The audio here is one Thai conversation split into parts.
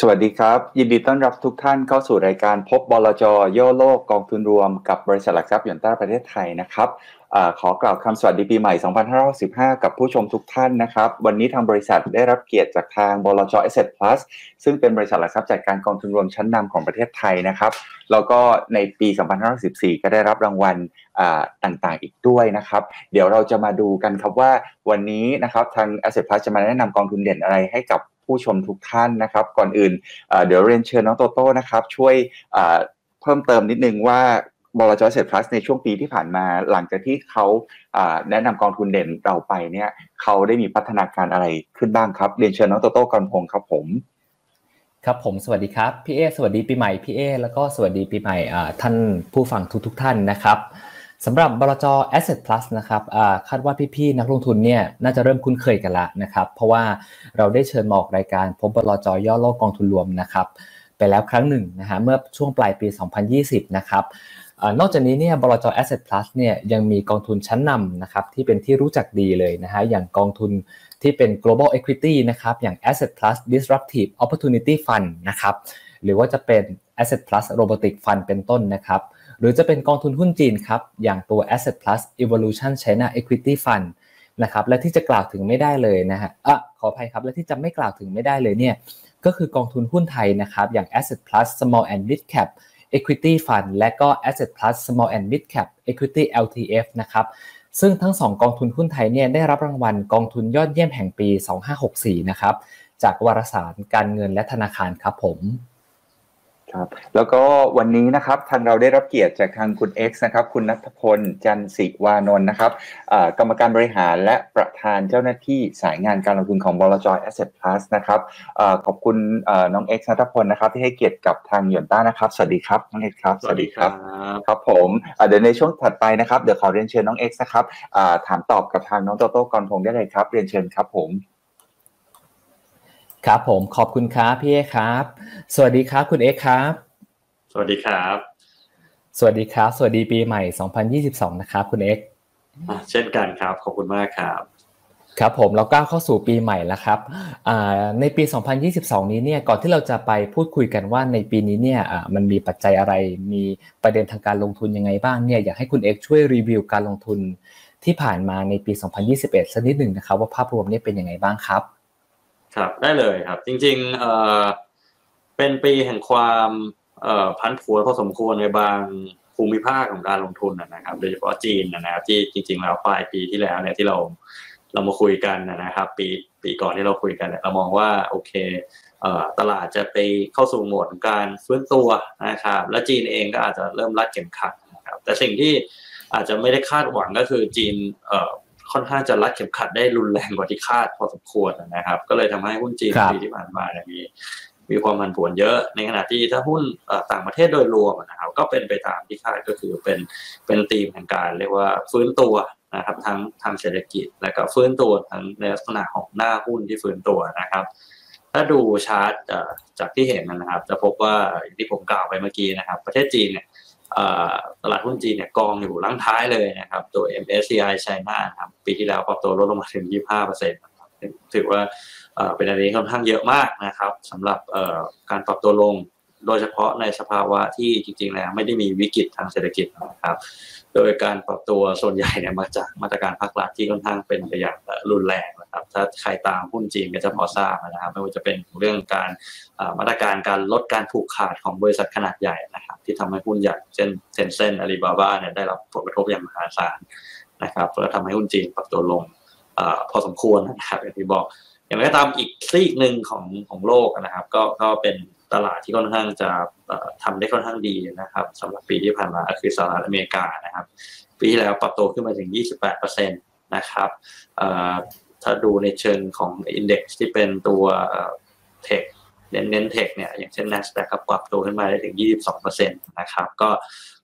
สวัสดีครับ ยินดีต้อนรับทุกท่านเข้าสู่รายการพบบลจย่อโลกกองทุนรวมกับบริษัทหลักทรัพย์ยนต้าประเทศไทยนะครับอขอกล่าวคำสวัสดีปีใหม่ 2565 กับผู้ชมทุกท่านนะครับ วันนี้ทางบริษัทได้รับเกียรติจากทางบลจ Asset Plus ซึ่งเป็นบริษัทหลักทรัพย์จัดการกองทุนรวมชั้นนำของประเทศไทยนะครับ แล้วก็ในปี 2514 ก็ได้รับรางวัลต่างๆ อีกด้วยนะครับ เดี๋ยวเราจะมาดูกันครับว่าวันนี้นะครับทาง Asset Plus จะมาแนะนำกองทุนเด่นอะไรให้กับ ผู้ชมทุกท่านนะครับ ก่อนอื่นเดี๋ยวเรียนเชิญน้องโตโต้นะครับ ช่วยเพิ่มเติมนิดนึงว่าบลจเซ็ตพลัสในช่วงปีที่ผ่านมาหลังจากที่เขาแนะนำกองทุนเด่นเราไปเนี่ยเขาได้มีพัฒนาการอะไรขึ้นบ้างครับเรียนเชิญน้องโตโต้กรพงศ์ครับผม ครับผมสวัสดีครับพี่เอสวัสดีปีใหม่พี่เอแล้วก็สวัสดีปีใหม่ท่านผู้ฟังทุกๆทท่านนะครับ สำหรับบลจ Asset Plus นะครับคาดว่าพี่ๆนักลงทุนเนี่ยน่าจะเริ่มคุ้นเคยกันละนะครับเพราะว่าเราได้เชิญมาออกรายการพบบลจย่อโลกกองทุนรวมนะครับไปแล้วครั้งหนึ่งนะฮะเมื่อช่วงปลายปี 2020 นะครับนอกจากนี้เนี่ยบลจ Asset Plus เนี่ยยังมีกองทุนชั้นนำนะครับที่เป็นที่รู้จักดีเลยนะฮะอย่างกองทุนที่เป็น global equity นะครับอย่าง Asset Plus Disruptive Opportunity Fund นะครับ หรือว่าจะเป็น Asset Plus Robotic Fund เป็นต้นนะครับ หรือจะเป็นกองทุนหุ้นจีนครับ อย่างตัว Asset Plus Evolution China Equity Fund นะครับและที่จะกล่าวถึงไม่ได้เลยนะฮะอะขออภัยครับ และที่จะไม่กล่าวถึงไม่ได้เลยเนี่ยก็คือกองทุนหุ้นไทยนะครับอย่าง Asset Plus Small and Mid Cap Equity Fund และก็ Asset Plus Small and Mid Cap Equity LTF นะครับซึ่งทั้ง 2 กองทุนหุ้นไทยเนี่ยได้รับรางวัลกองทุนยอดเยี่ยมแห่งปี 2564 นะครับจากวารสารการเงินและธนาคารครับผม ครับแล้วก็วันนี้นะครับทางเราได้รับเกียรติจากทางคุณ X นะครับคุณนัทพลจันสิวานนท์นะครับกรรมการบริหารและประธานเจ้าหน้าที่สายงานการลงทุนของบลจ Asset Plus นะครับขอบคุณน้อง X นัทพลนะครับที่ให้เกียรติกับทางยนต้านะครับสวัสดีครับน้อง X ครับสวัสดีครับครับผมเดี๋ยวในช่วงถัดไปนะครับเดี๋ยวขอเรียนเชิญน้อง X นะครับถามตอบกับทางน้องโตโต้กรพงศ์ได้เลยครับ เรียนเชิญครับผม ครับผมขอบคุณครับพี่เอครับ สวัสดีครับคุณเอครับ สวัสดีครับ สวัสดีครับ สวัสดีปีใหม่ 2022 นะครับคุณเอ็กเช่นกันครับขอบคุณมากครับ ครับผมเราก้าวเข้าสู่ปีใหม่แล้วครับในปี 2022 นี้เนี่ยก่อนที่เราจะไปพูดคุยกันว่าในปีนี้เนี่ยมันมีปัจจัยอะไรมีประเด็นทางการลงทุนยังไงบ้างเนี่ยอยากให้คุณเอ็กช่วยรีวิวการลงทุนที่ผ่านมาในปี 2021 สักนิดหนึ่งนะครับว่าภาพรวมนี่เป็นยังไงบ้างครับ ครับได้เลยครับ จริงๆเอ่อเป็นปีแห่งความเอ่อพันผวนพอสมควรในบางภูมิภาคของการลงทุนนะครับ โดยเฉพาะจีนนะครับ ที่จริง ๆ แล้วปลายปีที่แล้วเนี่ยที่เราเรามาคุยกันนะครับ ปีปีก่อนที่เราคุยกันเนี่ยเรามองว่าโอเคตลาดจะไปเข้าสู่โหมดการฟื้นตัวนะครับ และจีนเองก็อาจจะเริ่มรัดเข็มขัดนะครับ แต่สิ่งที่อาจจะไม่ได้คาดหวังก็คือจีน ค่อนข้างจะรัดเข็มขัดได้รุนแรงกว่าที่คาดพอสมควรนะครับ ก็เลยทำให้หุ้นจีนปีที่ผ่านมาเนี่ยมีมีความผันผวนเยอะ ในขณะที่ถ้าหุ้นต่างประเทศโดยรวมนะครับก็เป็นไปตามที่คาดก็คือเป็นเป็นธีมแห่งการเรียกว่าฟื้นตัวนะครับทั้งทางเศรษฐกิจ และก็ฟื้นตัวทั้งในลักษณะของหน้าหุ้นที่ฟื้นตัวนะครับ ถ้าดูชาร์ตจากที่เห็นนะครับ จะพบว่าอย่างที่ผมกล่าวไปเมื่อกี้นะครับ ประเทศจีนเนี่ย ตลาดหุ้นจีนเนี่ยกองอยู่ลังท้ายเลยนะครับ ตัว MSCI China ครับปีที่แล้วปรับตัวลดลงมาถึง 25%เนะครับถือว่าเป็นอะไรที่ค่อนข้างเยอะมากนะครับสำหรับการปรับตัวลงโดยเฉพาะในสภาวะที่จริงๆแล้วไม่ได้มีวิกฤตทางเศรษฐกิจนะครับ โดยการปรับตัวส่วนใหญ่เนี่ยมาจากมาตรการภาครัฐที่ค่อนข้างเป็นไปอย่างรุนแรง ครับถ้าใครตามหุ้นจีนก็จะพอทราบนะครับ ไม่ว่าจะเป็นเรื่องการมาตรการการลดการผูกขาดของบริษัทขนาดใหญ่นะครับ ที่ทำให้หุ้นใหญ่เช่นเซนเซนอาลีบาบาเนี่ยได้รับผลกระทบอย่างมหาศาลนะครับแล้วทำให้หุ้นจีนปรับตัวลงอพอสมควรนะครับอย่างที่บอกอย่างไรก็ตามอีกซีกหนึ่งของของโลกนะครับ ก็ก็เป็นตลาดที่ค่อนข้างจะทำได้ค่อนข้างดีนะครับสำหรับปีที่ผ่านมาคือสหรัฐอเมริกานะครับ ปีที่แล้วปรับตัวขึ้นมาถึง 28%นะครับ ถ้าดูในเชิงของ index ที่เป็นตัว tech เน้นเน้น tech เนี่ยอย่างเช่น NASDAQ ครับปรับตัวขึ้นมาได้ถึง 22%นะครับก็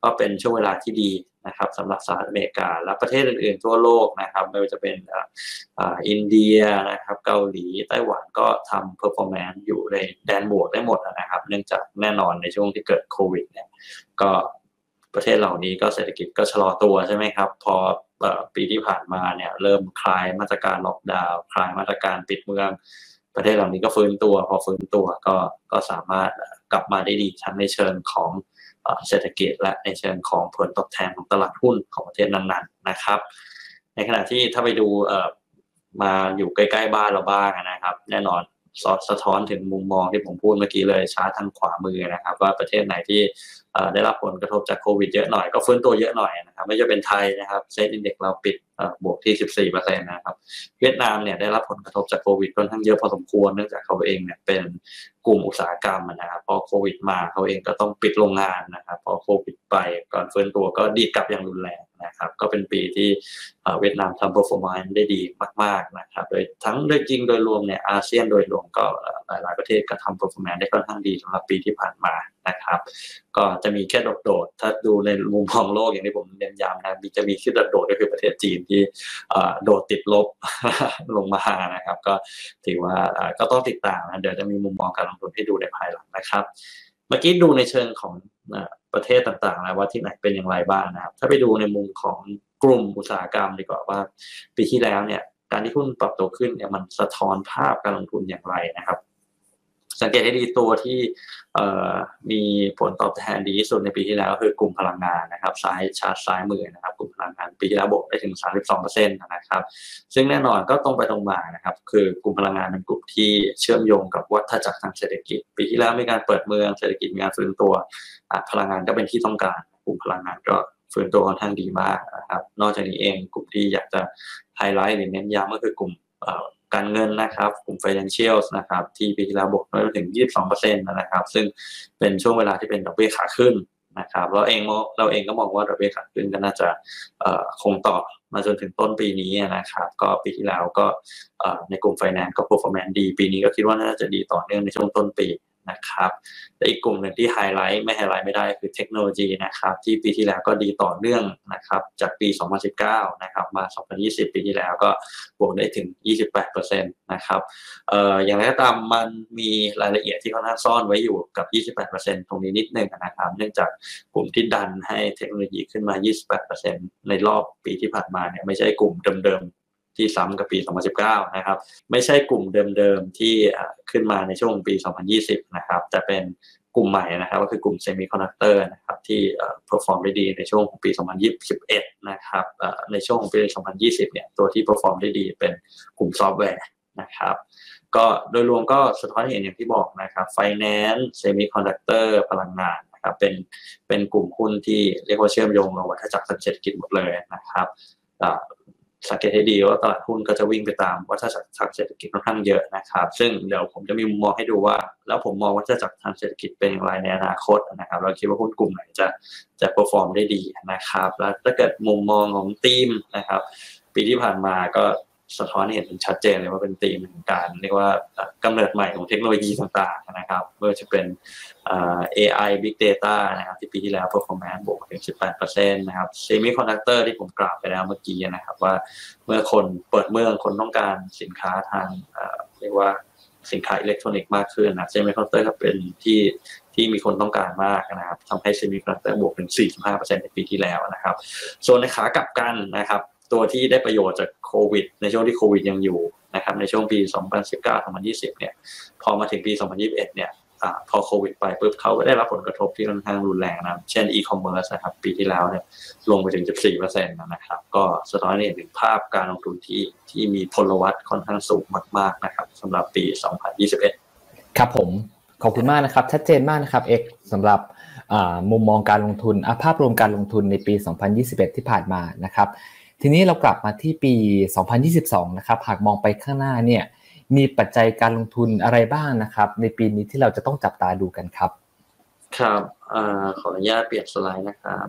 ก็เป็นช่วงเวลาที่ดีนะครับสำหรับสหรัฐอเมริกา และประเทศอื่นๆทั่วโลกนะครับไม่ว่าจะเป็นอินเดียนะครับเกาหลีไต้หวันก็ทำ performance อยู่ในแดนบวกได้หมดนะครับ เนื่องจากแน่นอนในช่วงที่เกิดโควิดเนี่ยก็ประเทศเหล่านี้ก็เศรษฐกิจก็ชะลอตัวใช่ไหมครับ พอ ปีที่ผ่านมาเนี่ยเริ่มคลายมาตรการล็อกดาวน์คลายมาตรการปิดเมือง ประเทศเหล่านี้ก็ฟื้นตัว พอฟื้นตัวก็ก็สามารถกลับมาได้ดีทั้งในเชิงของเศรษฐกิจและในเชิงของผลตอบแทนของตลาดหุ้นของประเทศนั้นๆนะครับ ในขณะที่ถ้าไปดูมาอยู่ใกล้ ๆ บ้านเราบ้างนะครับ แน่นอน สอดสะท้อนถึงมุมมองที่ผมพูดเมื่อกี้เลยชาร์ททางขวามือนะครับ ว่าประเทศไหนที่ได้รับผลกระทบจากโควิดเยอะหน่อยก็ฟื้นตัวเยอะหน่อยนะครับ ไม่จะเป็นไทยนะครับเซ็นอินเด็กเราปิดบวกที่ 14%นะครับ เวียดนามเนี่ยได้รับผลกระทบจากโควิดค่อนข้างเยอะพอสมควรเนื่องจากเขาเองเนี่ยเป็นกลุ่มอุตสาหกรรมนะครับพอโควิดมาเขาเองก็ต้องปิดโรงงานนะครับพอโควิดไปก่อนฟื้นตัวก็ดีดกลับอย่างรุนแรง นะครับก็เป็นปีที่เวียดนามทำ performance ได้ดีมากๆนะครับโดยทั้งโดยจริงโดยรวมเนี่ยอาเซียนโดยรวมก็หลายๆประเทศก็ทำ performance ได้ค่อนข้างดีสำหรับปีที่ผ่านมานะครับ ก็จะมีแค่โดดๆถ้าดูในมุมมองโลกอย่างที่ผมเน้นย้ำนะจะมีที่โดดๆก็คือประเทศจีนที่โดดติดลบลงมานะครับ ก็ถือว่าก็ต้องติดตามนะเดี๋ยวจะมีมุมมองการลงทุนให้ดูในภายหลังนะครับ เมื่อกี้ดูในเชิงของ ประเทศต่างๆนะว่าที่ไหนเป็นอย่างไรบ้างนะครับ ถ้าไปดูในมุมของกลุ่มอุตสาหกรรมดีกว่าว่า ปีที่แล้วเนี่ยการที่หุ้นปรับตัวขึ้นเนี่ยมันสะท้อนภาพการลงทุนอย่างไรนะครับ สังเกตให้ดีตัวที่มีผลตอบแทนดีที่สุดในปีที่แล้วคือกลุ่มพลังงานนะครับซ้ายชาร์จซ้ายมือนะครับกลุ่มพลังงานปีที่แล้วบวกได้ถึง 32%นะครับซึ่งแน่นอนก็ตรงไปตรงมานะครับคือกลุ่มพลังงานเป็นกลุ่มที่เชื่อมโยงกับวัฏจักรทางเศรษฐกิจ ปีที่แล้วมีการเปิดเมืองเศรษฐกิจมีการฟื้นตัวพลังงานก็เป็นที่ต้องการกลุ่มพลังงานก็ฟื้นตัวค่อนข้างดีมากนะครับนอกจากนี้เองกลุ่มที่อยากจะไฮไลท์หรือเน้นย้ำก็คือกลุ่ม การเงินนะครับกลุ่ม financials นะครับที่ปีที่แล้วบวกได้ถึง 22%นะครับ ซึ่งเป็นช่วงเวลาที่เป็นดอกเบี้ยขาขึ้นนะครับเราเองเราเองก็มองว่าดอกเบี้ยขาขึ้นก็น่าจะคงต่อมาจนถึงต้นปีนี้นะครับ ก็ปีที่แล้วก็ในกลุ่ม finance ก็ performance ดี ปีนี้ก็คิดว่าน่าจะดีต่อเนื่องในช่วงต้นปี นะครับและอีกกลุ่มหนึ่งที่ไฮไลท์ไม่ไฮไลท์ไม่ได้คือเทคโนโลยีนะครับที่ปีที่แล้วก็ดีต่อเนื่องนะครับจากปี 2019 นะครับมา 2020 ปีที่แล้วก็บวกได้ถึง 28%นะครับเอ่ออย่างไรก็ตามมันมีรายละเอียดที่ค่อนข้างซ่อนไว้อยู่กับ 28%ตรงนี้นิดนึงนะครับ เนื่องจากกลุ่มที่ดันให้เทคโนโลยีขึ้นมา 28%ในรอบปีที่ผ่านมาเนี่ยไม่ใช่กลุ่มเดิม ที่ซ้ำกับปี 2019 นะครับ ไม่ใช่กลุ่มเดิมๆที่ขึ้นมาในช่วงปี 2020 นะครับแต่เป็นกลุ่มใหม่นะครับก็คือกลุ่มเซมิคอนดักเตอร์นะครับที่ perform ได้ดีในช่วงของปี 2021 นะครับในช่วงของปี 2020 เนี่ยตัวที่ perform ได้ดีเป็นกลุ่มซอฟต์แวร์นะครับก็โดยรวมก็สะท้อนเห็นอย่างที่บอกนะครับไฟแนนซ์เซมิคอนดักเตอร์พลังงานนะครับเป็นเป็นกลุ่มหุ้นที่เรียกว่าเชื่อมโยงกับวัฏจักรเศรษฐกิจหมดเลยนะครับ สังเกตให้ดีว่าตลาดหุ้นก็จะวิ่งไปตามวัฏจักรทางเศรษฐกิจค่อนข้างเยอะนะครับ ซึ่งเดี๋ยวผมจะมีมุมมองให้ดูว่า แล้วผมมองวัฏจักรทางเศรษฐกิจเป็นอย่างไรในอนาคตนะครับ เราคิดว่าหุ้นกลุ่มไหนจะจะ perform ได้ดีนะครับ แล้วถ้าเกิดมุมมองของทีมนะครับ ปีที่ผ่านมาก็ สะท้อนเห็นชัดเจนเลยว่าเป็นตีมเหมือนกันเรียกว่ากำเนิดใหม่ของเทคโนโลยีต่างๆนะครับไม่ว่าจะเป็น AI Big Data นะครับที่ปีที่แล้ว performance บวกถึง 18%นะครับ Semiconductor ที่ผมกล่าวไปแล้วเมื่อกี้นะครับว่าเมื่อคนเปิดเมืองคนต้องการสินค้าทางเรียกว่าสินค้าอิเล็กทรอนิกส์มากขึ้นนะเซมิคอนดักเตอร์ก็เป็นที่ที่มีคนต้องการมากนะครับทำให้เซมิคอนดักเตอร์บวกถึง 45%ในปีที่แล้วนะครับ ส่วนในขากลับกันนะครับ ตัวที่ได้ประโยชน์จากโควิด ในช่วงที่โควิดยังอยู่นะครับในช่วงปี 2019-2020 เนี่ยพอมาถึงปี 2021 เนี่ยอพอโควิดไปปุ๊บเขาก็ได้รับผลกระทบที่ค่อนข้างรุนแรงนะเช่นอีคอมเมิร์ซนะครับปีที่แล้วเนี่ยลงไปถึง 14%นะครับ ก็สะท้อนให้เห็นถึงภาพการลงทุนที่ที่มีพลวัตค่อนข้างสูงมากๆนะครับสำหรับปี 2021 ครับผมขอบคุณมากนะครับ ชัดเจนมากนะครับเอกสำหรับมุมมองการลงทุนภาพรวมการลงทุนในปี 2021 ที่ผ่านมานะครับ ทีนี้เรากลับมาที่ปี 2022 นะครับ หากมองไปข้างหน้าเนี่ยมีปัจจัยการลงทุนอะไรบ้างนะครับ ในปีนี้ที่เราจะต้องจับตาดูกันครับ ครับอขออนุญาตเปลี่ยนสไลด์นะครับ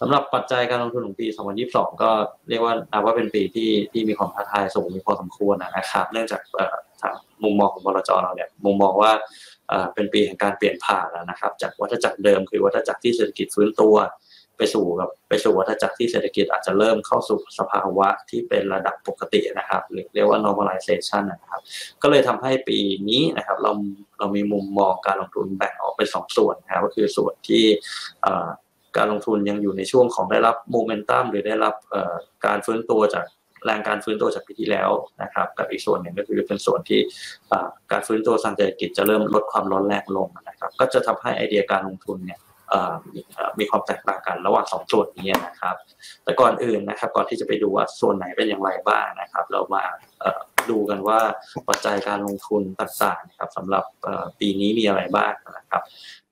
สำหรับปัจจัยการลงทุนของปี 2022 ก็เรียกว่านับว่าเป็นปีที่ที่มีความท้าทายสูงมีพอสมควรนะครับ เนื่องจากมุมมองของบลจเราเนี่ยมุมมองว่าเป็นปีแห่งการเปลี่ยนผ่านนะครับ จากวัฏจักรเดิมคือวัฏจักรที่เศรษฐกิจฟื้นตัว ไปสู่กับไปสู่วัฏจักรที่เศรษฐกิจอาจจะเริ่มเข้าสู่สภาวะที่เป็นระดับปกตินะครับหรือเรียกว่า normalization นะครับ ก็เลยทำให้ปีนี้นะครับเราเรามีมุมมองการลงทุนแบ่งออกเป็นสองส่วนนะครับก็คือส่วนที่การลงทุนยังอยู่ในช่วงของได้รับโมเมนตัมหรือได้รับการฟื้นตัวจากแรงการฟื้นตัวจากปีที่แล้วนะครับ กับอีกส่วนหนึ่งก็คือเป็นส่วนที่การฟื้นตัวทางเศรษฐกิจจะเริ่มลดความร้อนแรงลงนะครับ ก็จะทำให้ไอเดียการลงทุนเนี่ย มีความแตกต่างกันระหว่างสองส่วนนี้นะครับ แต่ก่อนอื่นนะครับ ก่อนที่จะไปดูว่าส่วนไหนเป็นอย่างไรบ้างนะครับ เรามาดูกันว่าปัจจัยการลงทุนต่างๆนะครับสำหรับปีนี้มีอะไรบ้างนะครับ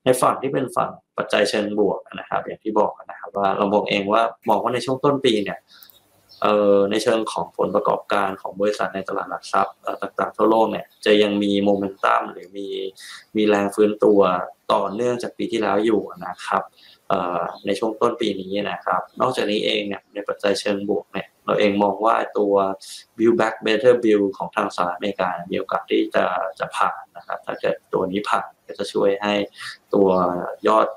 ในฝั่งที่เป็นฝั่งปัจจัยเชิงบวกนะครับ อย่างที่บอกนะครับ ว่าเราบอกเองว่ามองว่าในช่วงต้นปีเนี่ย ในเชิงของผลประกอบการของบริษัทในตลาดหลักทรัพย์ต่างๆทั่วโลกเนี่ยจะยังมีโมเมนตัมหรือมีมีแรงฟื้นตัวต่อเนื่องจากปีที่แล้วอยู่นะครับในช่วงต้นปีนี้นะครับ นอกจากนี้เองเนี่ยในปัจจัยเชิงบวกเนี่ยเราเองมองว่าตัว build back better build ของทางสหรัฐอเมริกามีโอกาสที่จะจะผ่านนะครับ ถ้าเกิดตัวนี้ผ่านก็จะช่วยให้ตัวยอด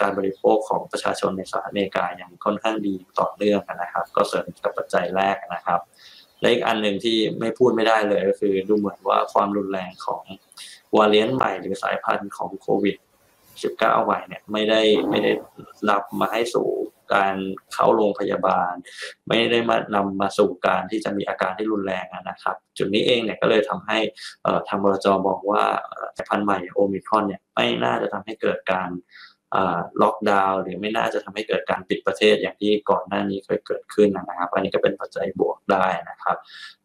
การบริโภคของประชาชนในสหรัฐอเมริกายังค่อนข้างดีต่อเนื่องนะครับ ก็เสริมกับปัจจัยแรกนะครับและอีกอันหนึ่งที่ไม่พูดไม่ได้เลยก็คือดูเหมือนว่าความรุนแรงของวาเลียนใหม่หรือสายพันธุ์ของโควิด 19 ใหม่เนี่ยไม่ได้ไม่ได้รับมาให้สู่การเข้าโรงพยาบาล ไม่ได้มานำมาสู่การที่จะมีอาการที่รุนแรงนะครับ จุดนี้เองเนี่ยก็เลยทำให้ทางบรจบอกว่าสายพันธุ์ใหม่โอมิครอนเนี่ยไม่น่าจะทำให้เกิดการ ล็อกดาวน์หรือไม่น่าจะทำให้เกิดการปิดประเทศอย่างที่ก่อนหน้านี้เคยเกิดขึ้นนะครับ อันนี้ก็เป็นปัจจัยบวกได้นะครับ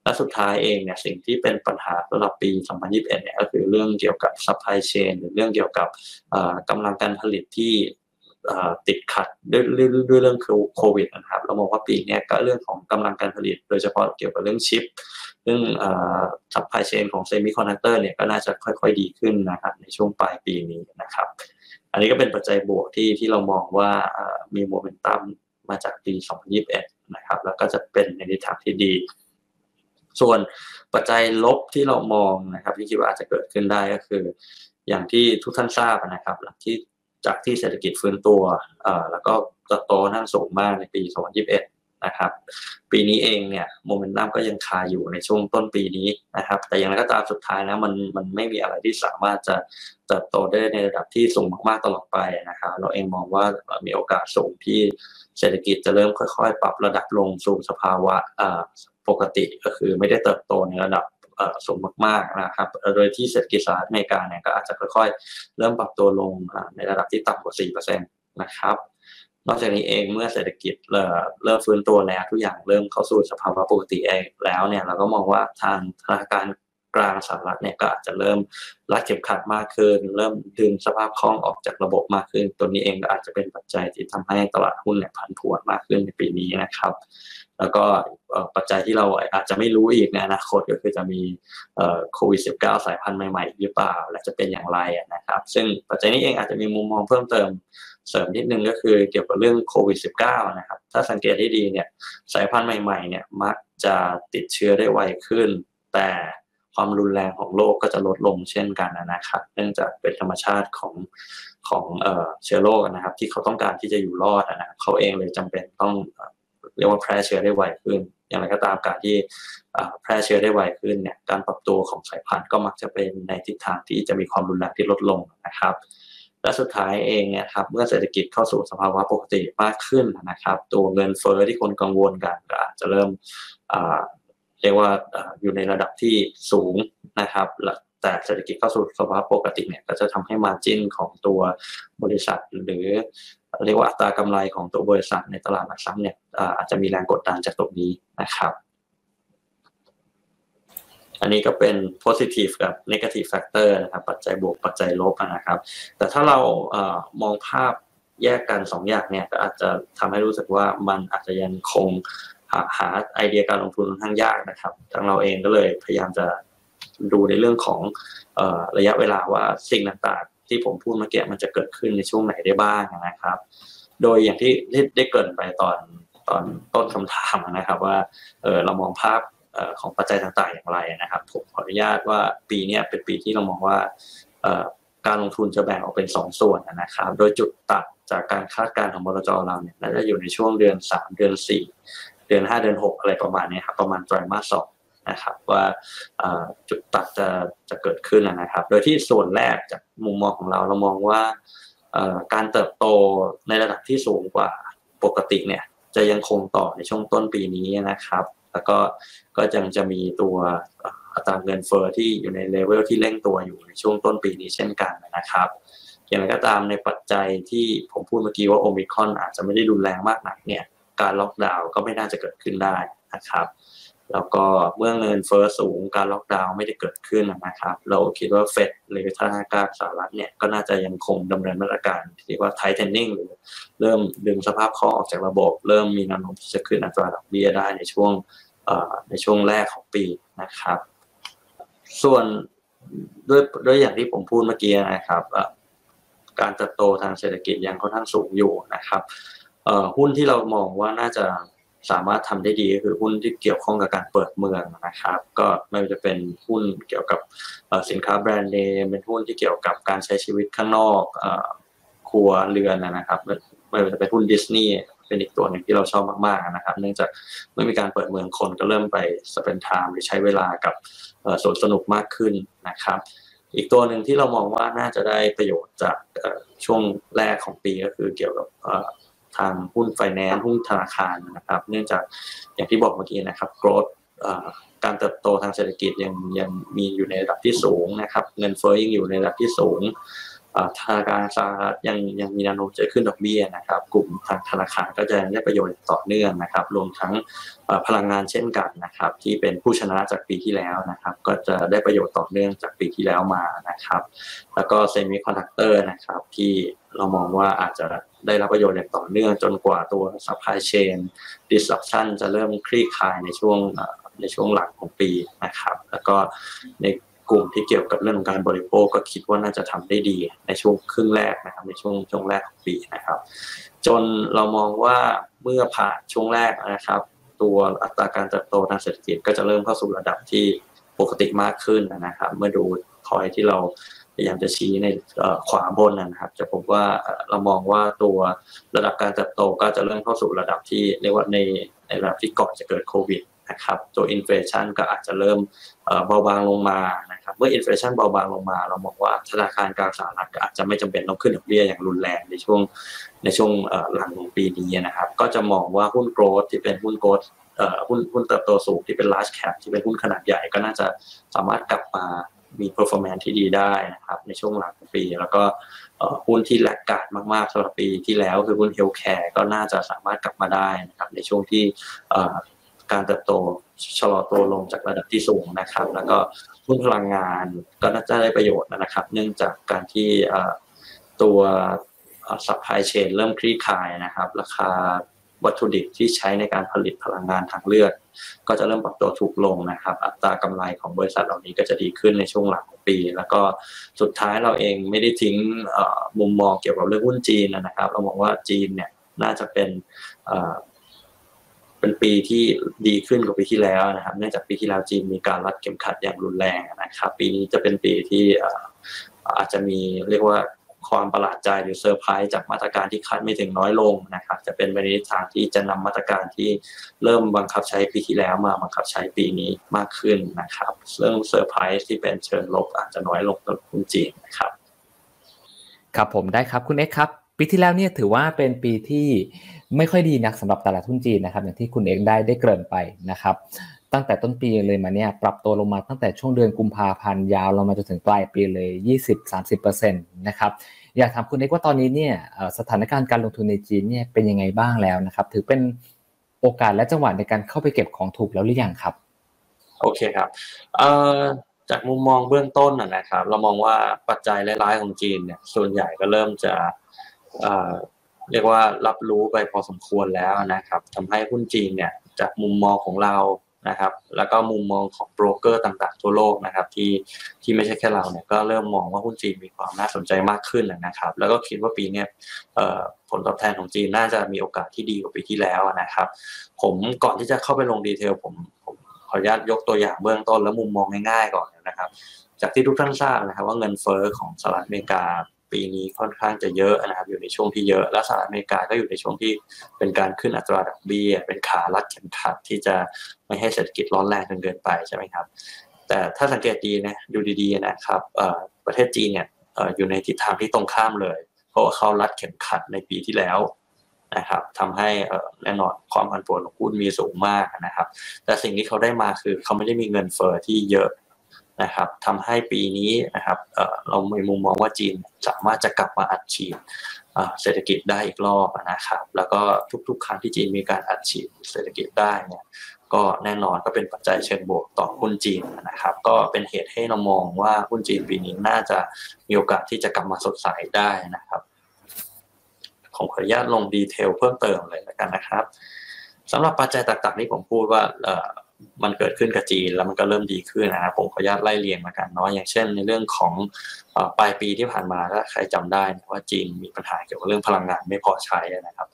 และสุดท้ายเองเนี่ยสิ่งที่เป็นปัญหาสำหรับปี 2021 เนี่ยก็คือเรื่องเกี่ยวกับ supply chain หรือเรื่องเกี่ยวกับกำลังการผลิตที่ติดขัดด้วยด้วยเรื่องโควิดนะครับเรามองว่าปีนี้ก็เรื่องของกำลังการผลิต โดยเฉพาะเกี่ยวกับเรื่องชิป เรื่อง supply chain ของเซมิคอนดักเตอร์เนี่ยก็น่าจะค่อยๆดีขึ้นนะครับในช่วงปลายปีนี้นะครับ อันนี้ก็เป็นปัจจัยบวกที่ที่เรามองว่ามีโมเมนตัมมาจากปี 2021 นะครับ แล้วก็จะเป็นในทิศทางที่ดี ส่วนปัจจัยลบที่เรามองนะครับ ที่คิดว่าอาจจะเกิดขึ้นได้ก็คือ อย่างที่ทุกท่านทราบนะครับหลังที่จากที่เศรษฐกิจฟื้นตัวแล้วก็เติบโตนั่งสูงมากในปี 2021 นะครับ ปีนี้เองเนี่ยโมเมนตัมก็ยังคาอยู่ในช่วงต้นปีนี้นะครับ แต่อย่างไรก็ตามสุดท้ายแล้วมันมันไม่มีอะไรที่สามารถจะเติบโตได้ในระดับที่สูงมากๆตลอดไปนะครับ เราเองมองว่ามีโอกาสสูงที่เศรษฐกิจจะเริ่มค่อยๆ ปรับระดับลงสู่สภาวะปกติก็คือไม่ได้เติบโตในระดับสูงมากๆนะครับ โดยที่เศรษฐกิจสหรัฐอเมริกาเนี่ยก็อาจจะค่อยๆ เริ่มปรับตัวลงในระดับที่ต่ำกว่า 4%นะครับ นอกจากนี้เองเมื่อเศรษฐกิจเริ่มฟื้นตัวแล้วทุกอย่างเริ่มเข้าสู่สภาวะปกติเองแล้วเนี่ยเราก็มองว่าทางธนาคารกลางสหรัฐเนี่ยก็อาจจะเริ่มรัดเข็มขัดมากขึ้น เริ่มดึงสภาพคล่องออกจากระบบมากขึ้น ตัวนี้เองก็อาจจะเป็นปัจจัยที่ทำให้ตลาดหุ้นเนี่ยผันผวนมากขึ้นในปีนี้นะครับ แล้วก็ปัจจัยที่เราอาจจะไม่รู้อีกในอนาคตก็คือจะมีโควิด -19 สายพันธุ์ใหม่ๆหรือเปล่า และจะเป็นอย่างไรนะครับ ซึ่งปัจจัยนี้เองอาจจะมีมุมมองเพิ่มเติม เสริมนิดนึงก็คือเกี่ยวกับเรื่องโควิด -19 นะครับ ถ้าสังเกตให้ดีเนี่ยสายพันธุ์ใหม่ๆเนี่ยมักจะติดเชื้อได้ไวขึ้น แต่ความรุนแรงของโรคก็จะลดลงเช่นกันนะครับ เนื่องจากเป็นธรรมชาติของของเชื้อโรคนะครับ ที่เขาต้องการที่จะอยู่รอดนะเขาเองเลยจำเป็นต้องเรียกว่าแพร่เชื้อได้ไวขึ้น อย่างไรก็ตามการที่แพร่เชื้อได้ไวขึ้นเนี่ยการปรับตัวของสายพันธุ์ก็มักจะเป็นในทิศทางที่จะมีความรุนแรงที่ลดลงนะครับ และสุดท้ายเองเนี่ยครับเมื่อเศรษฐกิจเข้าสู่สภาวะปกติมากขึ้นนะครับ ตัวเงินเฟ้อที่คนกังวลกันก็อาจจะเริ่มเรียกว่าอยู่ในระดับที่สูงนะครับแต่เศรษฐกิจเข้าสู่สภาวะปกติเนี่ยก็จะทำให้มาจิ้นของตัวบริษัท หรือเรียกว่าอัตรากำไรของตัวบริษัทในตลาดหลักทรัพย์เนี่ยอาจจะมีแรงกดดันจากตรงนี้นะครับ อันนี้ก็เป็น positive กับ negative factor นะครับ ปัจจัยบวกปัจจัยลบนะครับ แต่ถ้าเราเอมองภาพแยกกัน2ออย่างเนี่ยก็อาจจะทำให้รู้สึกว่ามันอาจจะยังคงหาหาไอเดียการลงทุนค่อนข้างยากนะครับ ทางเราเองก็เลยพยายามจะดูในเรื่องของอระยะเวลาว่าสิ่งต่างๆ ที่ผมพูดเมื่อกี้มันจะเกิดขึ้นในช่วงไหนได้บ้างนะครับ โดยอย่างที่ได้เกิดไปตอนตอนต้นคำถามนะครับว่าเออเรามองภาพ ของปัจจัยต่างๆอย่างไรนะครับ ผมขออนุญาตว่าปีนี้เป็นปีที่เรามองว่าการลงทุนจะแบ่งออกเป็น 2 ส่วนนะครับ โดยจุดตัดจากการคาดการณ์ของบลจเราเนี่ยน่าจะอยู่ในช่วงเดือน 3 เดือน 4 เดือน 5 เดือน 6 อะไรประมาณนี้ครับประมาณไตรมาสสองนะครับว่าจุดตัดจะจะเกิดขึ้นนะครับ โดยที่ส่วนแรกจากมุมมองของเราเรามองว่าการเติบโตในระดับที่สูงกว่าปกติเนี่ยจะยังคงต่อในช่วงต้นปีนี้นะครับ แล้วก็ ก็ยังจะมีตัวอัตราเงินเฟอ้อที่อยู่ในเลเวลที่เร่งตัวอยู่ในช่วงต้นปีนี้เช่นกันนะครับอย่างไรก็ตามในปัจจัยที่ผมพูดเมื่อกี้ว่าโอมิคอนอาจจะไม่ได้รุนแรงมากนักเนี่ยการล็อกดาวน์ก็ไม่น่าจะเกิดขึ้นได้นะครับแล้วก็เมื่อเงินเฟอ้อสูงการล็อกดาวน์ไม่ได้เกิดขึ้นนะครับ เราคิดว่าเฟดหรือธนาคารสหรัฐเนี่ยก็น่าจะยังคงดำเนินมาตรการที่เรียกว่าไทเทนนิ่งหรือเริ่มดึงสภาพคล่องออกจากระบบ เริ่มมีแนวโน้มที่จะขึ้นอัตราดอกเบี้ยได้ในช่วง ในช่วงแรกของปีนะครับ ส่วนด้วยด้วยอย่างที่ผมพูดเมื่อกี้นะครับการเติบโตทางเศรษฐกิจยังค่อนข้างสูงอยู่นะครับหุ้นที่เรามองว่าน่าจะสามารถทำได้ดีก็คือหุ้นที่เกี่ยวข้องกับการเปิดเมืองนะครับ ก็ไม่ว่าจะเป็นหุ้นเกี่ยวกับสินค้าแบรนด์เนมเป็นหุ้นที่เกี่ยวกับการใช้ชีวิตข้างนอกครัวเรือนนะครับไม่ว่าจะเป็นหุ้นดิสนีย์ เป็นอีกตัวหนึ่งที่เราชอบมากๆนะครับ เนื่องจากเมื่อมีการเปิดเมืองคนก็เริ่มไปสเปนไทม์หรือใช้เวลากับสวนสนุกมากขึ้นนะครับ อีกตัวหนึ่งที่เรามองว่าน่าจะได้ประโยชน์จากช่วงแรกของปีก็คือเกี่ยวกับทางหุ้นไฟแนนซ์หุ้นธนาคารนะครับ เนื่องจากอย่างที่บอกเมื่อกี้นะครับโกรดการเติบโตทางเศรษฐกิจยังยังมีอยู่ในระดับที่สูงนะครับ เงินเฟ้อยังอยู่ในระดับที่สูง ธนาคารสหรัฐยังยังมีแนวโน้มจะขึ้นดอกเบี้ยนะครับ กลุ่มทางธนาคารก็จะได้ประโยชน์ต่อเนื่องนะครับ รวมทั้งพลังงานเช่นกันนะครับ ที่เป็นผู้ชนะจากปีที่แล้วนะครับ ก็จะได้ประโยชน์ต่อเนื่องจากปีที่แล้วมานะครับ แล้วก็เซมิคอนดักเตอร์นะครับที่เรามองว่าอาจจะได้รับประโยชน์อย่างต่อเนื่องจนกว่าตัว supply chain disruption จะเริ่มคลี่คลายในช่วงในช่วงหลังของปีนะครับ แล้วก็ใน กลุ่มที่เกี่ยวกับเรื่องการบริโภคก็คิดว่าน่าจะทำได้ดีในช่วงครึ่งแรกนะครับในช่วงช่วงแรกของปีนะครับ จนเรามองว่าเมื่อผ่านช่วงแรกนะครับ ตัวอัตราการเติบโตทางเศรษฐกิจก็จะเริ่มเข้าสู่ระดับที่ปกติมากขึ้นนะครับ เมื่อดูพอยที่เราพยายามจะชี้ในขวาบนนะครับ จะพบว่าเรามองว่าตัวระดับการเติบโตก็จะเริ่มเข้าสู่ระดับที่เรียกว่าในในระดับที่ก่อนจะเกิดโควิด นะครับตัว inflation ก็อาจจะเริ่มเบาบางลงมานะครับเมื่อ inflation เบาบางลงมา เรามองว่าธนาคารกลางสหรัฐก็อาจจะไม่จำเป็นต้องขึ้นดอกเบี้ยอย่างรุนแรงในช่วงในช่วงหลังของปีนี้นะครับก็จะมองว่าหุ้น growth ที่เป็นหุ้น growth หุ้นหุ้นเติบโตสูงที่เป็น large cap ที่เป็นหุ้นขนาดใหญ่ก็น่าจะสามารถกลับมามี performance ที่ดีได้นะครับในช่วงหลังของปี แล้วก็หุ้นที่ laggard มากๆสำหรับปีที่แล้วคือหุ้น healthcare ก็น่าจะสามารถกลับมาได้นะครับในช่วงที่ การเติบโตชะลอตัวลงจากระดับที่สูงนะครับ แล้วก็หุ้นพลังงานก็น่าจะได้ประโยชน์นะครับ เนื่องจากการที่ตัว supply chain เริ่มคลี่คลายนะครับ ราคาวัตถุดิบที่ใช้ในการผลิตพลังงานทางเลือก ก็จะเริ่มปรับตัวถูกลงนะครับ อัตรากำไรของบริษัทเหล่านี้ก็จะดีขึ้นในช่วงหลังของปี แล้วก็สุดท้ายเราเองไม่ได้ทิ้งมุมมองเกี่ยวกับเรื่องหุ้นจีนนะครับ เรามองว่าจีนเนี่ยน่าจะเป็น เป็นปีที่ดีขึ้นกว่าปีที่แล้วนะครับ เนื่องจากปีที่แล้วจีนมีการรัดเข็มขัดอย่างรุนแรงนะครับ ปีนี้จะเป็นปีที่อาจจะมีเรียกว่าความประหลาดใจหรือเซอร์ไพรส์จากมาตรการที่คาดไม่ถึงน้อยลงนะครับ จะเป็นไปในทางที่จะนำมาตรการที่เริ่มบังคับใช้ปีที่แล้วมาบังคับใช้ปีนี้มากขึ้นนะครับ เรื่องเซอร์ไพรส์ที่เป็นเชิงลบอาจจะน้อยลงกับหุ้นจีนนะครับ ครับผมได้ครับคุณเอกครับ ปีที่แล้วเนี่ยถือว่าเป็นปีที่ไม่ค่อยดีนักสำหรับตลาดทุนจีนนะครับ อย่างที่คุณเอกได้ได้เกริ่นไปนะครับ ตั้งแต่ต้นปีเลยมาเนี่ยปรับตัวลงมาตั้งแต่ช่วงเดือนกุมภาพันธ์ยาวลงมาจนถึงปลายปีเลย 20-30%นะครับอยากถามคุณเอกว่าตอนนี้เนี่ยสถานการณ์การลงทุนในจีนเนี่ยเป็นยังไงบ้างแล้วนะครับ ถือเป็นโอกาสและจังหวะในการเข้าไปเก็บของถูกแล้วหรือยังครับ โอเคครับจากมุมมองเบื้องต้นนะครับ เรามองว่าปัจจัยร้ายๆของจีนเนี่ยส่วนใหญ่ก็เริ่มจะ เรียกว่ารับรู้ไปพอสมควรแล้วนะครับทำให้หุ้นจีนเนี่ยจากมุมมองของเรานะครับ แล้วก็มุมมองของโบรกเกอร์ต่างๆทั่วโลกนะครับ ที่ที่ไม่ใช่แค่เราเนี่ยก็เริ่มมองว่าหุ้นจีนมีความน่าสนใจมากขึ้นแล้วนะครับ แล้วก็คิดว่าปีนี้ผลตอบแทนของจีนน่าจะมีโอกาสที่ดีกว่าปีที่แล้วนะครับ ผมก่อนที่จะเข้าไปลงดีเทลผมผมขออนุญาตยกตัวอย่างเบื้องต้นแล้วมุมมองง่ายๆก่อนนะครับ จากที่ทุกท่านทราบนะครับ ว่าเงินเฟ้อของสหรัฐอเมริกา ปีนี้ค่อนข้างจะเยอะนะครับอยู่ในช่วงที่เยอะ และสหรัฐอเมริกาก็อยู่ในช่วงที่เป็นการขึ้นอัตราดอกเบี้ย เป็นขาลัดเข็มขัดที่จะไม่ให้เศรษฐกิจร้อนแรงจนเกินไปใช่ไหมครับ แต่ถ้าสังเกตดีนะดูดีๆนะครับประเทศจีนเนี่ยอยู่ในทิศทางที่ตรงข้ามเลย เพราะว่าเขารัดเข็มขัดในปีที่แล้วนะครับทำให้แน่นอนความผันผวนของหุ้นมีสูงมากนะครับ แต่สิ่งที่เขาได้มาคือเขาไม่ได้มีเงินเฟอ้อที่เยอะ นะครับทำให้ปีนี้นะครับเรามีมุมมองว่าจีนสามารถจะกลับมาอัดฉีดเศรษฐกิจได้อีกรอบนะครับ แล้วก็ทุกๆ ครั้งที่จีนมีการอัดฉีดเศรษฐกิจได้เนี่ยก็แน่นอนก็เป็นปัจจัยเชิงบวกต่อหุ้นจีนนะครับ ก็เป็นเหตุให้เรามองว่าหุ้นจีนปีนี้น่าจะมีโอกาสที่จะกลับมาสดใสได้นะครับผมขออนุญาตลงดีเทลเพิ่มเติมเลยแล้วกันนะครับสำหรับปัจจัยต่างๆที่ผมพูดว่า มันเกิดขึ้นกับจีนแล้วมันก็เริ่มดีขึ้นนะครับผมขออนุญาตไล่เรียงมากันเนาะอย่างเช่น ในเรื่องของปลายปีที่ผ่านมาถ้าใครจำได้ว่าจีนมีปัญหาเกี่ยวกับเรื่องพลังงานไม่พอใช้นะครับ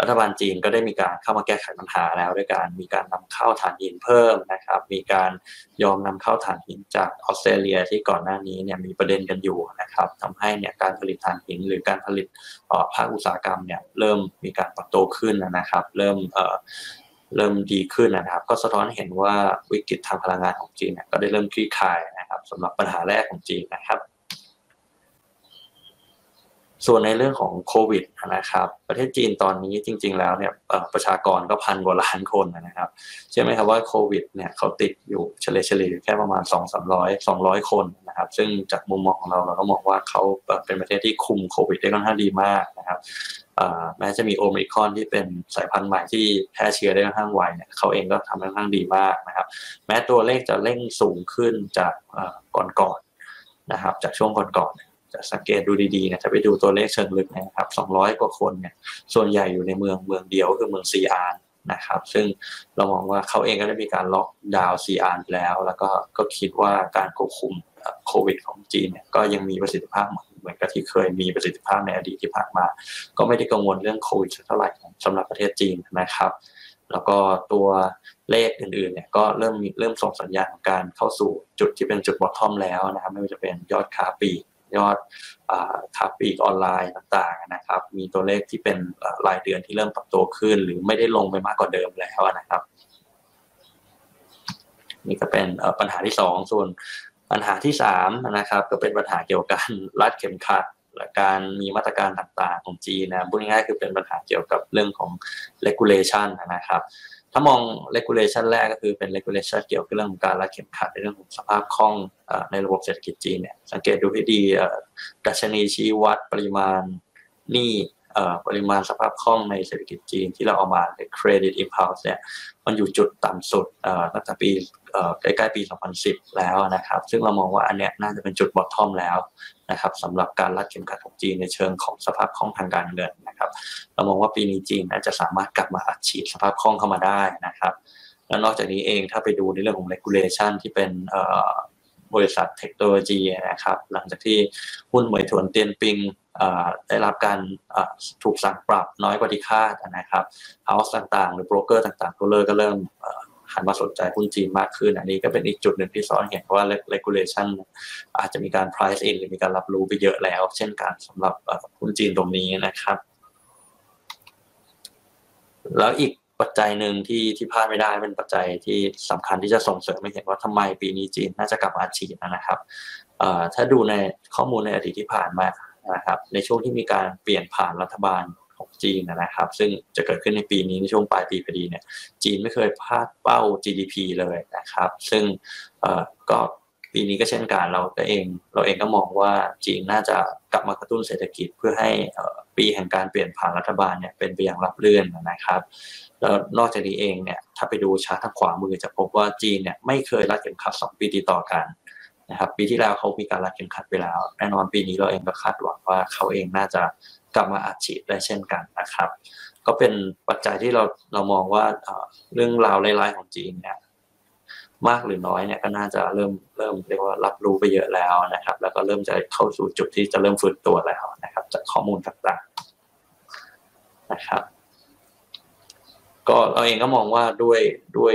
รัฐบาลจีนก็ได้มีการเข้ามาแก้ไขปัญหาแล้วด้วยการมีการนำเข้าถ่านหินเพิ่มนะครับ มีการยอมนำเข้าถ่านหินจากออสเตรเลียที่ก่อนหน้านี้เนี่ยมีประเด็นกันอยู่นะครับทำให้เนี่ยการผลิตถ่านหินหรือการผลิตภาคอุตสาหกรรมเนี่ยเริ่มมีการปรับโตขึ้นนะครับ เริ่ม เริ่มดีขึ้นนะครับ ก็สะท้อนเห็นว่าวิกฤตทางพลังงานของจีนก็ได้เริ่มคลี่คลายนะครับสำหรับปัญหาแรกของจีนนะครับ ส่วนในเรื่องของโควิดนะครับ ประเทศจีนตอนนี้จริง ๆ แล้วเนี่ยประชากรก็พันกว่าล้านคนนะครับใช่ไหมครับว่าโควิดเนี่ยเขาติดอยู่เฉลี่ยเฉลี่ยแค่ประมาณ 2 3 0 0 200 คนนะครับ ซึ่งจากมุมมองของเราเราก็มองว่าเขาเป็นประเทศที่คุมโควิดได้ค่อนข้างดีมากนะครับ แม้จะมีโอมิคอนที่เป็นสายพันธุ์ใหม่ที่แพร่เชื้อได้ค่อนข้างไวเนี่ยเขาเองก็ทำค่อนข้างดีมากนะครับ แม้ตัวเลขจะเร่งสูงขึ้นจากก่อนๆนะครับ จากช่วงก่อนๆจะสังเกตดูดีๆเนี่ยจะไปดูตัวเลขเชิงลึกนะครับ 200 กว่าคนเนี่ยส่วนใหญ่อยู่ในเมืองเมืองเดียวคือเมืองซีอาร์นะครับซึ่งเรามองว่าเขาเองก็ได้มีการล็อกดาวน์ซีอาร์แล้ว แล้วก็ก็คิดว่าการควบคุมโควิดของจีนเนี่ยก็ยังมีประสิทธิภาพเหมือน หมือนกับที่เคยมีประสิทธิภาพในอดีตที่ผ่านมา ก็ไม่ได้กังวลเรื่องโควิดเท่าไหร่สำหรับประเทศจีนนะครับ แล้วก็ตัวเลขอื่นๆเนี่ยก็เริ่มเริ่มส่งสัญญาณการเข้าสู่จุดที่เป็นจุดบอททอมแล้วนะครับไม่ว่าจะเป็นยอดค้าปียอดค้าปีกออนไลน์ต่างๆนะครับ มีตัวเลขที่เป็นรายเดือนที่เริ่มปรับตัวขึ้น หรือไม่ได้ลงไปมากกว่าเดิมแล้วนะครับ นี่ก็เป็นปัญหาที่สองส่วน ปัญหาที่สามนะครับก็เป็นปัญหาเกี่ยวกับการรัดเข็มขัดและการมีมาตรการต่างๆของจีนนะพูดง่ายๆคือเป็นปัญหาเกี่ยวกับเรื่องของ regulation นะครับถ้ามอง regulation แรกก็คือเป็น regulation เกี่ยวกับเรื่องของการรัดเข็มขัดในเรื่องของสภาพคล่องในระบบเศรษฐกิจจีนเนี่ยสังเกตดูให้ดีดัชนีชี้วัดปริมาณหนี้ปริมาณสภาพคล่องในเศรษฐกิจจีนที่เราเอามา credit impulse เนี่ยมันอยู่จุดต่ำสุดตั้งแต่ปี ใกล้ๆปี 2010 แล้วนะครับ ซึ่งเรามองว่าอันเนี้ยน่าจะเป็นจุดบอททอมแล้วนะครับสำหรับการรัดเข็มขัดของจีนในเชิงของสภาพคล่องทางการเงินนะครับ เรามองว่าปีนี้จีนน่าจะสามารถกลับมาอัดฉีดสภาพคล่องเข้ามาได้นะครับ แล้วนอกจากนี้เองถ้าไปดูในเรื่องของ regulation ที่เป็นบริษัทเทคโนโลยีนะครับ หลังจากที่หุ้นเหม่ยถวนเตี่ยนผิงได้รับการถูกสั่งปรับน้อยกว่าที่คาดนะครับ house ต่างๆ หรือโบรกเกอร์ต่างๆก็เลยก็เริ่ม หันมาสนใจหุ้นจีนมากขึ้น อันนี้ก็เป็นอีกจุดหนึ่งที่สะท้อนเห็นว่า regulation อาจจะมีการ price in หรือมีการรับรู้ไปเยอะแล้ว เช่นกันสำหรับหุ้นจีนตรงนี้นะครับ แล้วอีกปัจจัยหนึ่งที่ที่พลาดไม่ได้เป็นปัจจัยที่สำคัญที่จะส่งเสริมไม่เห็นว่าทำไมปีนี้จีนน่าจะกลับมาฉีดนะครับถ้าดูในข้อมูลในอดีตที่ผ่านมานะครับในช่วงที่มีการเปลี่ยนผ่านรัฐบาล ของจีนนะครับ ซึ่งจะเกิดขึ้นในปีนี้ในช่วงปลายปีพอดีเนี่ยจีนไม่เคยพลาดเป้า GDP เลยนะครับ ซึ่งก็ปีนี้ก็เช่นกันเราก็เอง เราเองก็มองว่าจีนน่าจะกลับมากระตุ้นเศรษฐกิจเพื่อให้ปีแห่งการเปลี่ยนผ่านรัฐบาลเนี่ยเป็นไปอย่างรับรื่นนะครับแล้วนอกจากนี้เองเนี่ยถ้าไปดูชาร์ตทางขวามือจะพบว่าจีนเนี่ยไม่เคยรัดเข็มขัด2ปีติดต่อกันนะครับปีที่แล้วเขามีการรัดเข็มขัดไปแล้ว แน่นอนปีนี้เราเองก็คาดหวังว่าเขาเองน่าจะ กลับมาอัดฉีดได้เช่นกันนะครับ ก็เป็นปัจจัยที่เราเรามองว่าเรื่องราวไร้ๆของจีนเนี่ยมากหรือน้อยเนี่ยก็น่าจะเริ่มเริ่มเรียกว่ารับรู้ไปเยอะแล้วนะครับ แล้วก็เริ่มจะเข้าสู่จุดที่จะเริ่มฟื้นตัวแล้วนะครับ จากข้อมูลต่างๆนะครับ ก็เราเองก็มองว่าด้วยด้วย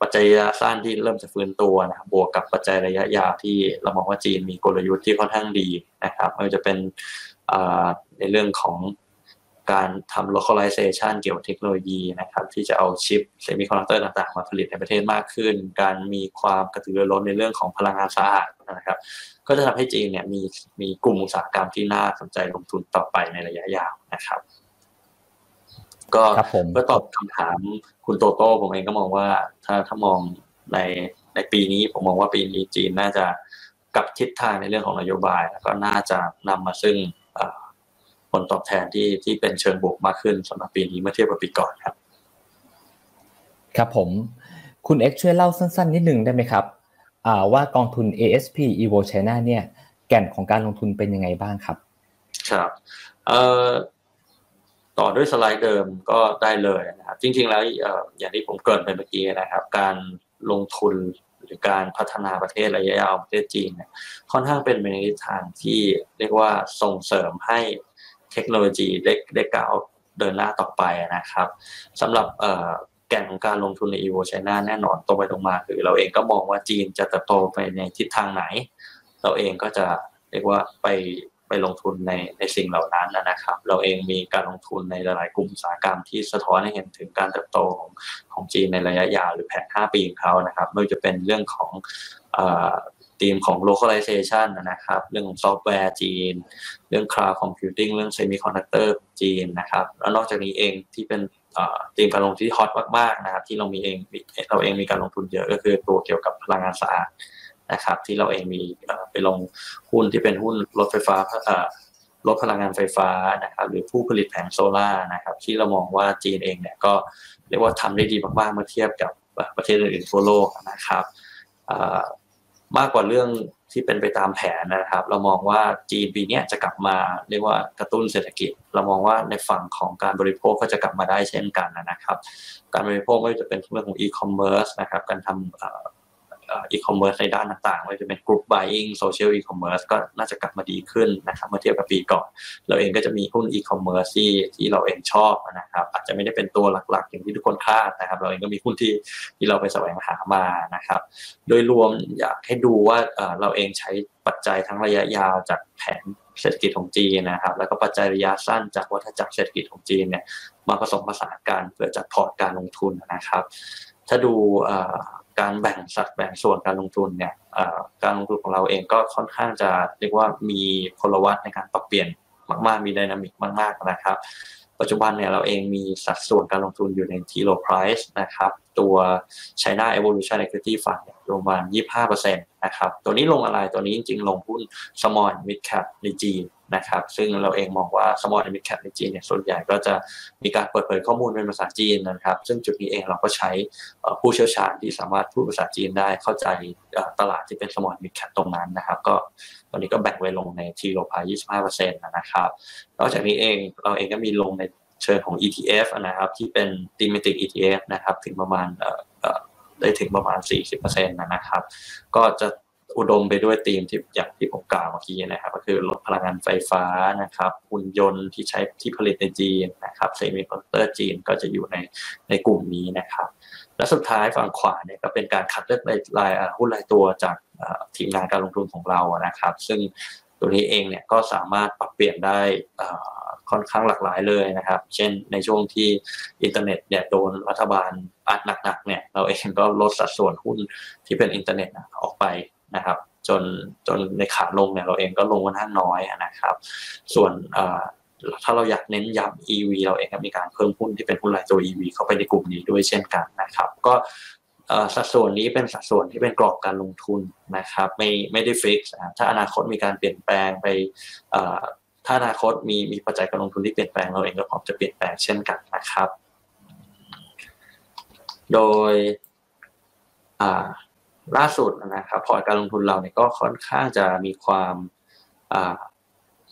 ปัจจัยระยะสั้นที่เริ่มจะฟื้นตัวนะครับบวกกับปัจจัยระยะยาวที่เรามองว่าจีนมีกลยุทธ์ที่ค่อนข้างดีนะครับไม่ว่าจะเป็น ในเรื่องของการทำ localization เกี่ยวกับเทคโนโลยีนะครับที่จะเอาชิปเซมิคอนดักเตอร์ต่างๆ มาผลิตในประเทศมากขึ้น การมีความกระตือรือร้นในเรื่องของพลังงานสะอาดนะครับ ก็จะทำให้จีนเนี่ยมีมีกลุ่มอุตสาหกรรมที่น่าสนใจลงทุนต่อไปในระยะยาวนะครับ ก็เพื่อตอบคำถามคุณโตโต้ผมเองก็มองว่า ถ้าถ้ามองในในปีนี้ผมมองว่าปีนี้จีนน่าจะกับทิศทางในเรื่องของนโยบาย แล้วก็น่าจะนำมาซึ่ง ผลตอบแทนที่ที่เป็นเชิงบวกมากขึ้นสำหรับปีนี้เมื่อเทียบกับปีก่อนครับ ครับผม คุณเอ็กช่วยเล่าสั้นๆ นิดนึงได้ไหมครับว่ากองทุน ASP Evo China เนี่ยแก่นของการลงทุนเป็นยังไงบ้างครับ ครับต่อด้วยสไลด์เดิมก็ได้เลยนะครับ จริง ๆ แล้วอย่างที่ผมเกิดไปเมื่อกี้นะครับ การลงทุนหรือการพัฒนาประเทศระยะยาวประเทศจีนเนี่ยค่อนข้างเป็นไปในทางที่เรียกว่าส่งเสริมให้ เทคโนโลยีได้ได้ก้าวเดินหน้าต่อไปนะครับสำหรับแก่นของการลงทุนใน e v o China แน่นอนตรงไปตรงมาคือ เราเองก็มองว่าจีนจะเติบโตไปในทิศทางไหน เราเองก็จะเรียกว่าไปไปลงทุนในในสิ่งเหล่านั้นนะครับ เราเองมีการลงทุนในหลายๆกลุ่มอุตสาหกรรมที่สะท้อนให้เห็นถึงการเติบโตของของจีนในระยะยาวหรือแผน 5 ปีของเขานะครับไม่ว่าจะเป็นเรื่องของ ธีมของ localization นะครับ เรื่องของซอฟต์แวร์จีน เรื่อง cloud computing เรื่อง semiconductor จีนนะครับ แล้วนอกจากนี้เองที่เป็นธีมการลงทุนที่ฮอตมากๆนะครับ ที่เรามีเองเราเองมีการลงทุนเยอะก็คือตัวเกี่ยวกับพลังงานสะอาดนะครับ ที่เราเองมีไปลงหุ้นที่เป็นหุ้นรถไฟฟ้ารถพลังงานไฟฟ้านะครับหรือผู้ผลิตแผงโซล่านะครับที่เรามองว่าจีนเองเนี่ยก็เรียกว่าทำได้ดีมากๆเมื่อเทียบกับประเทศอื่นๆทั่วโลกนะครับ มากกว่าเรื่องที่เป็นไปตามแผนนะครับ เรามองว่าจีนปีนี้จะกลับมาเรียกว่ากระตุ้นเศรษฐกิจ เรามองว่าในฝั่งของการบริโภคก็จะกลับมาได้เช่นกันนะครับ การบริโภคไม่ว่าจะเป็นเรื่องของอีคอมเมิร์ซนะครับ การทำ อีคอมเมิร์ซในด้านต่างๆไม่ว่าจะเป็น group buying social e-commerce ก็น่าจะกลับมาดีขึ้นนะครับเมื่อเทียบกับปีก่อน เราเองก็จะมีหุ้นอีคอมเมิร์ซที่ที่เราเองชอบนะครับอาจจะไม่ได้เป็นตัวหลักๆ อย่างที่ทุกคนคาดนะครับ เราเองก็มีหุ้นที่ที่เราไปแสวงหามานะครับ โดยรวมอยากให้ดูว่าเราเองใช้ปัจจัยทั้งระยะยาวจากแผนเศรษฐกิจของจีนนะครับ แล้วก็ปัจจัยระยะสั้นจากวัฏจักรเศรษฐกิจของจีนเนี่ยมาผสมผสานกันเพื่อจัดพอร์ตการลงทุนนะครับ ถ้าดู การแบ่งสัดแบ่งส่วนการลงทุนเนี่ยการลงทุนของเราเองก็ค่อนข้างจะเรียกว่ามีพลวัตในการปรับเปลี่ยนมาก ๆ มีดินามิกมาก ๆ นะครับ ปัจจุบันเนี่ยเราเองมีสัดส่วนการลงทุนอยู่ในทีโลไพรส์นะครับตัว China Evolution Equity Fund เนี่ยประมาณ25%นะครับ ตัวนี้ลงอะไร ตัวนี้จริงๆ ลงหุ้น Small Mid Cap ในจีนนะครับ ซึ่งเราเองมองว่า small mid cap ในจีนเนี่ย ส่วนใหญ่ก็จะมีการเปิดเผยข้อมูลเป็นภาษาจีนนะครับ ซึ่งจุดนี้เองเราก็ใช้ผู้เชี่ยวชาญที่สามารถพูดภาษาจีนได้ เข้าใจตลาดที่เป็น small mid cap ตรงนั้นนะครับ ก็ตอนนี้ก็แบ่งไว้ลงใน T. Rowe Price 25%นะครับ นอกจากนี้เองเราเองก็มีลงใน เชิงของ ETF นะครับ ที่เป็น thematic ETF นะครับ ถึงประมาณได้ถึงประมาณ 40%นะครับ ก็จะอุดมไปด้วยธีมที่อย่างที่ผมกล่าวเมื่อกี้นะครับ ก็คือรถพลังงานไฟฟ้านะครับหุ่นยนต์ที่ใช้ที่ผลิตในจีนนะครับเซมิคอนดักเตอร์จีนก็จะอยู่ในในกลุ่มนี้นะครับ และสุดท้ายฝั่งขวาเนี่ยก็เป็นการคัดเลือกรายหุ้นรายตัวจากทีมงานการลงทุนของเรานะครับ ซึ่งตัวนี้เองเนี่ยก็สามารถปรับเปลี่ยนได้ ค่อนข้างหลากหลายเลยนะครับ เช่นในช่วงที่อินเทอร์เน็ตเนี่ยโดนรัฐบาลอัดหนักๆเนี่ยเราเองก็ลดสัดส่วนหุ้นที่เป็นอินเทอร์เน็ตออกไปนะครับ จนจนในขาลงเนี่ยเราเองก็ลงค่อนข้างน้อยนะครับ ส่วนถ้าเราอยากเน้นย้ำ EV เราเองก็มีการเพิ่มหุ้นที่เป็นหุ้นรายตัว EV เข้าไปในกลุ่มนี้ด้วยเช่นกันนะครับ ก็สัดส่วนนี้เป็นสัดส่วนที่เป็นกรอบการลงทุนนะครับ ไม่ไม่ได้ฟิกถ้าอนาคตมีการเปลี่ยนแปลงไป ถ้าอนาคตมีมีปัจจัยการลงทุนที่เปลี่ยนแปลงเราเองก็พร้อมจะเปลี่ยนแปลงเช่นกันนะครับ โดยล่าสุดนะครับพอร์ตการลงทุนเราเนี่ยก็ค่อนข้างจะมีความ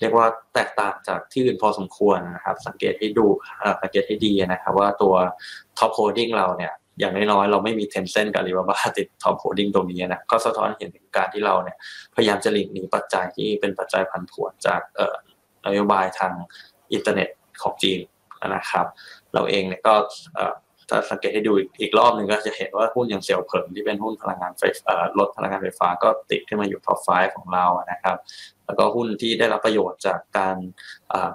เรียกว่าแตกต่างจากที่อื่นพอสมควรนะครับ สังเกตให้ดูสังเกตให้ดีนะครับ ว่าตัว top holding เราเนี่ยอย่างน้อยๆเราไม่มี Tencent กับอาลีบาบาติด top holding ตรงนี้นะก็สะท้อนเห็นถึงการที่เราเนี่ยพยายามจะหลีกหนีปัจจัยที่เป็นปัจจัยผันผวนจาก นโยบายทางอินเทอร์เน็ตของจีนนะครับ เราเองเนี่ยก็ถ้าสังเกตให้ดูอีกรอบหนึ่งก็จะเห็นว่าหุ้นอย่างเสี่ยวเผิงที่เป็นหุ้นพลังงานไฟลดพลังงานไฟฟ้าก็ติดขึ้นมาอยู่ท็อปไฟของเรานะครับ แล้วก็หุ้นที่ได้รับประโยชน์จากการ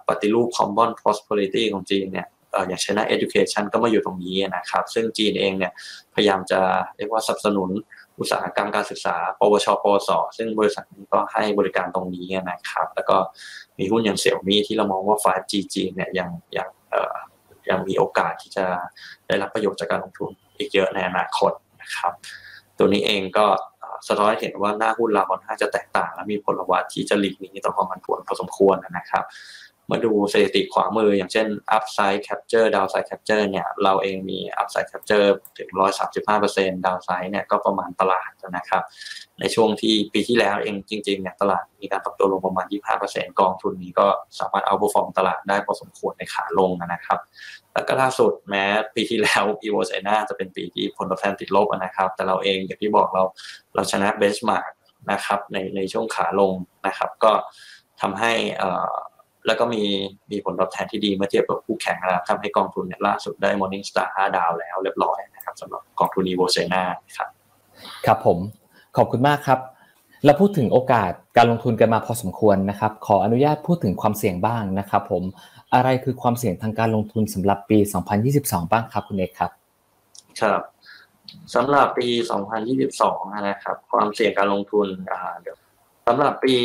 ปฏิรูป common prosperity ของจีนเนี่ยอย่าง China Education ก็มาอยู่ตรงนี้นะครับ ซึ่งจีนเองเนี่ยพยายามจะเรียกว่าสนับสนุน อุตสาหกรรมการศึกษา ปวช ปวส ซึ่งบริษัทนี้ก็ให้บริการตรงนี้นะครับ แล้วก็มีหุ้นอย่างเสี่ยวมีที่เรามองว่า 5G จีนเนี่ยยังยังเอ่อยังมีโอกาสที่จะได้รับประโยชน์จากการลงทุนอีกเยอะในอนาคตนะครับ ตัวนี้เองก็สะท้อนให้เห็นว่าหน้าหุ้นเราค่อนข้างจะแตกต่าง และมีผลวัตที่จะหลีกหนีต่อความผันผวนพอสมควรนะครับ มาดูสถิติขวามืออย่างเช่น upside capture downside capture เนี่ยเราเองมี upside capture ถึง 135% downside เนี่ยก็ประมาณตลาดนะครับ ในช่วงที่ปีที่แล้วเองจริงๆเนี่ยตลาดมีการปรับตัวลงประมาณ 25%กองทุนนี้ก็สามารถเอา perform ตลาดได้พอสมควรในขาลงนะครับ แล้วก็ล่าสุดแม้ปีที่แล้ว e v o c h i n a จะเป็นปีที่ผลตอบแทนติดลบนะครับ แต่เราเองอย่างที่บอกเราเราชนะ benchmark นะครับในในช่วงขาลงนะครับก็ทำให้ แล้วก็มีมีผลตอบแทนที่ดีเมื่อเทียบกับคู่แข่งนะครับทำให้กองทุนเนี่ยล่าสุดได้ Morningstar 5 ดาวแล้วเรียบร้อยนะครับสำหรับกองทุน e v o c h i n a ครับครับผมขอบคุณมากครับ เราพูดถึงโอกาสการลงทุนกันมาพอสมควรนะครับ ขออนุญาตพูดถึงความเสี่ยงบ้างนะครับ ผมอะไรคือความเสี่ยงทางการลงทุนสำหรับปี 2022 บ้างครับคุณเอกครับ ครับสำหรับปี 2022 นะครับ ความเสี่ยงการลงทุนเดี๋ยว สำหรับปี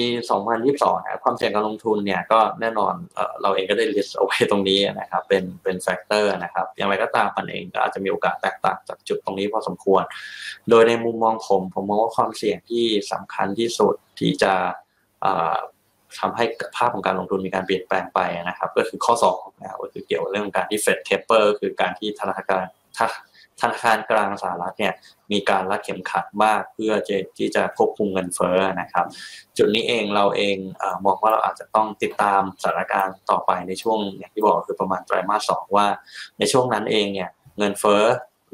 2022นะความเสี่ยงการลงทุนเนี่ยก็แน่นอนเราเองก็ได้ list เอาไว้ตรงนี้นะครับเป็นเป็น factor นะครับอย่างไรก็ตามมันเองก็อาจจะมีโอกาสแตกต่างจากจุดตรงนี้พอสมควร โดยในมุมมองผมผมมองว่าความเสี่ยงที่สำคัญที่สุดที่จะทำให้ภาพของการลงทุนมีการเปลี่ยนแปลงไปนะครับ ก็คือข้อ2นะครับก็คือเกี่ยวกับเรื่องการที่เฟดเทปเปอร์คือการที่ธนาคาร ธนาคารกลางสหรัฐเนี่ยมีการรัดเข็มขัดมากเพื่อที่จะควบคุมเงินเฟ้อนะครับ จุดนี้เองเราเองมองว่าเราอาจจะต้องติดตามสถานการณ์ต่อไปในช่วงอย่างที่บอกคือประมาณไตรมาสสองว่า ในช่วงนั้นเองเนี่ยเงินเฟ้อ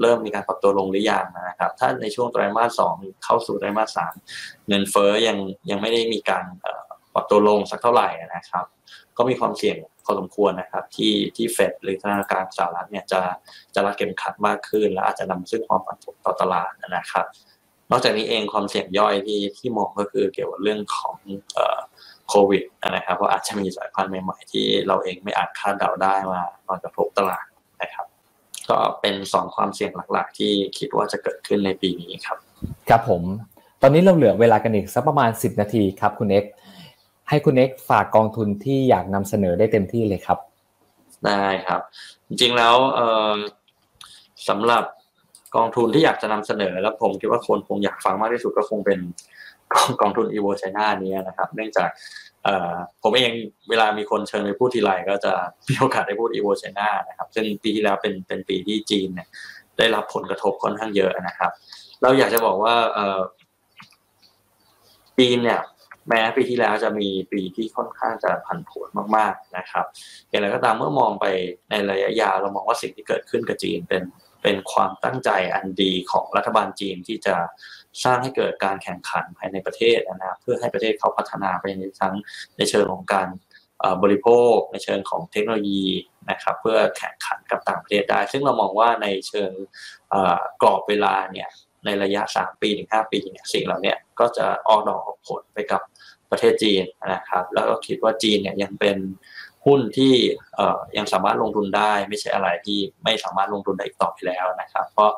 เริ่มมีการปรับตัวลงหรือยังนะครับ ถ้าในช่วงไตรมาสสองเข้าสู่ไตรมาสสามเงินเฟ้อยังยังไม่ได้มีการปรับตัวลงสักเท่าไหร่นะครับ ก็มีความเสี่ยง พอสมควรนะครับ ที่ที่เฟดหรือธนาคารสหรัฐเนี่ยจะจะรัดเข็มขัดมากขึ้น และอาจจะนำซึ่งความผันผวนต่อตลาดนะครับ นอกจากนี้เองความเสี่ยงย่อยที่ที่มองก็คือเกี่ยวกับเรื่องของโควิดนะครับว่าอาจจะมีสายพันธุ์ใหม่ๆ ที่เราเองไม่อาจคาดเดาได้มามากระทบตลาดนะครับ ก็เป็นสองความเสี่ยงหลักๆ ที่คิดว่าจะเกิดขึ้นในปีนี้ครับ ครับผม ตอนนี้เราเหลือเวลากันอีกสักประมาณ 10 นาทีครับคุณเอ็ก ให้คุณเอกฝากกองทุนที่อยากนำเสนอได้เต็มที่เลยครับ ได้ครับ จริงๆแล้วเออสำหรับกองทุนที่อยากจะนำเสนอ แล้วผมคิดว่าคนคงอยากฟังมากที่สุดก็คงเป็นกองกองทุนอีโวชัยนานี้นะครับ เนื่องจากเอผมเองเวลามีคนเชิญไปพูดทีไรก็จะมีโอกาสได้พูดอีโวชัยนานะครับซึ่งปีที่แล้วเป็นเป็นปีที่จีนเนี่ยได้รับผลกระทบค่อนข้างเยอะนะครับ เราอยากจะบอกว่าเอจีนเนี่ย แม้ปีที่แล้วจะมีปีที่ค่อนข้างจะผันผวนมากๆนะครับอย่างไรก็ตามเมื่อมองไปในระยะยาวเรามองว่าสิ่งที่เกิดขึ้นกับจีนเป็นเป็นความตั้งใจอันดีของรัฐบาลจีนที่จะสร้างให้เกิดการแข่งขันภายในประเทศนะเพื่อให้ประเทศเขาพัฒนาไปในทั้งในเชิงของการบริโภค ในเชิงของเทคโนโลยีนะครับเพื่อแข่งขันกับต่างประเทศได้ ซึ่งเรามองว่าในเชิงกรอบเวลาเนี่ย ในระยะ 3 ปีถึง5ปีเนี่ยสิ่งเหล่านี้ก็จะออกดอกออกผลไปกับประเทศจีนนะครับ แล้วก็คิดว่าจีนเนี่ยยังเป็นหุ้นที่ยังสามารถลงทุนได้ ไม่ใช่อะไรที่ไม่สามารถลงทุนได้อีกต่อไปแล้วนะครับ เพราะ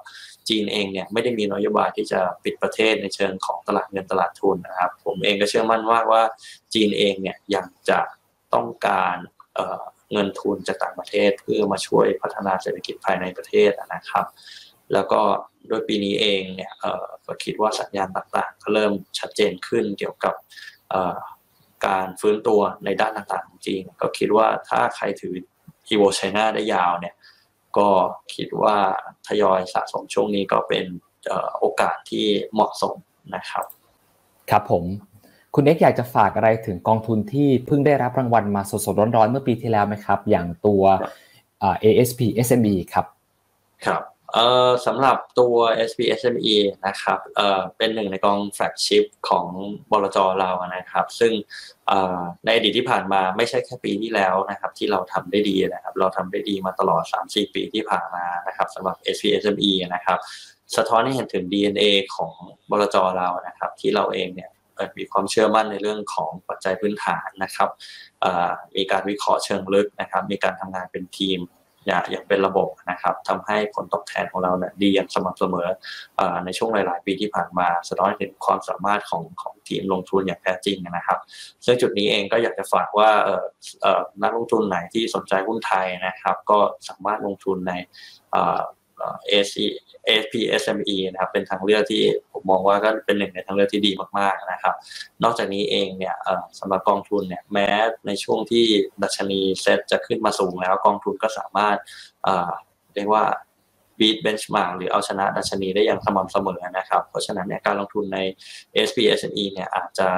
จีนเองเนี่ยไม่ได้มีนโยบายที่จะปิดประเทศในเชิงของตลาดเงินตลาดทุนนะครับ ผมเองก็เชื่อมั่นว่าว่าจีนเองเนี่ยยังจะต้องการเงินทุนจากต่างประเทศเพื่อมาช่วยพัฒนาเศรษฐกิจภายในประเทศนะครับ แล้วก็ โดยปีนี้เองเนี่ยก็คิดว่าสัญญาณต่างๆ ก็เริ่มชัดเจนขึ้นเกี่ยวกับการฟื้นตัวในด้านต่างๆของจีนก็คิดว่าถ้าใครถือ e v o China ได้ยาวเนี่ยก็คิดว่าทยอยสะสมช่วงนี้ก็เป็นโอกาสที่เหมาะสมนะครับ ครับผม คุณเอ็กอยากจะฝากอะไรถึงกองทุนที่เพิ่งได้รับรางวัลมาสดๆร้อนๆเมื่อปีที่แล้วไหมครับ อย่างตัว ASP SME ครับ ครับ เอ่อสำหรับตัว SPSME นะครับเอ่อเป็นหนึ่งในกองแฟลกชิพของบลจเรานะครับ ซึ่งเอ่อในอดีตที่ผ่านมาไม่ใช่แค่ปีที่แล้วนะครับ ที่เราทำได้ดีนะครับ เราทำได้ดีมาตลอด 3-4 ปีที่ผ่านมานะครับสำหรับ SPSME นะครับสะท้อนให้เห็นถึง DNA ของบลจเรานะครับ ที่เราเองเนี่ยมีความเชื่อมั่นในเรื่องของปัจจัยพื้นฐานนะครับ มีการวิเคราะห์เชิงลึกนะครับ มีการทำงานเป็นทีม อย่างเป็นระบบนะครับทำให้ผลตอบแทนของเราเนี่ยดีอย่างสม่ำเสมอในช่วงหลาย ๆ ปีที่ผ่านมาสะท้อนเห็นความสามารถของของทีมลงทุนอย่างแท้จริงนะครับ ซึ่งจุดนี้เองก็อยากจะฝากว่านักลงทุนไหนที่สนใจหุ้นไทยนะครับ ก็สามารถลงทุนใน เอซี ASP SME นะครับเป็นทางเลือกที่ผมมองว่าก็เป็นหนึ่งในทางเลือกที่ดีมากๆนะครับ นอกจากนี้เองเนี่ยสำหรับกองทุนเนี่ยแม้ในช่วงที่ดัชนีเซ็ตจะขึ้นมาสูงแล้วกองทุนก็สามารถเรียกว่า beat benchmark หรือเอาชนะดัชนีได้อย่างสม่ำเสมอนะครับ เพราะฉะนั้นเนี่ยการลงทุนใน SP SME เนี่ยอาจจะ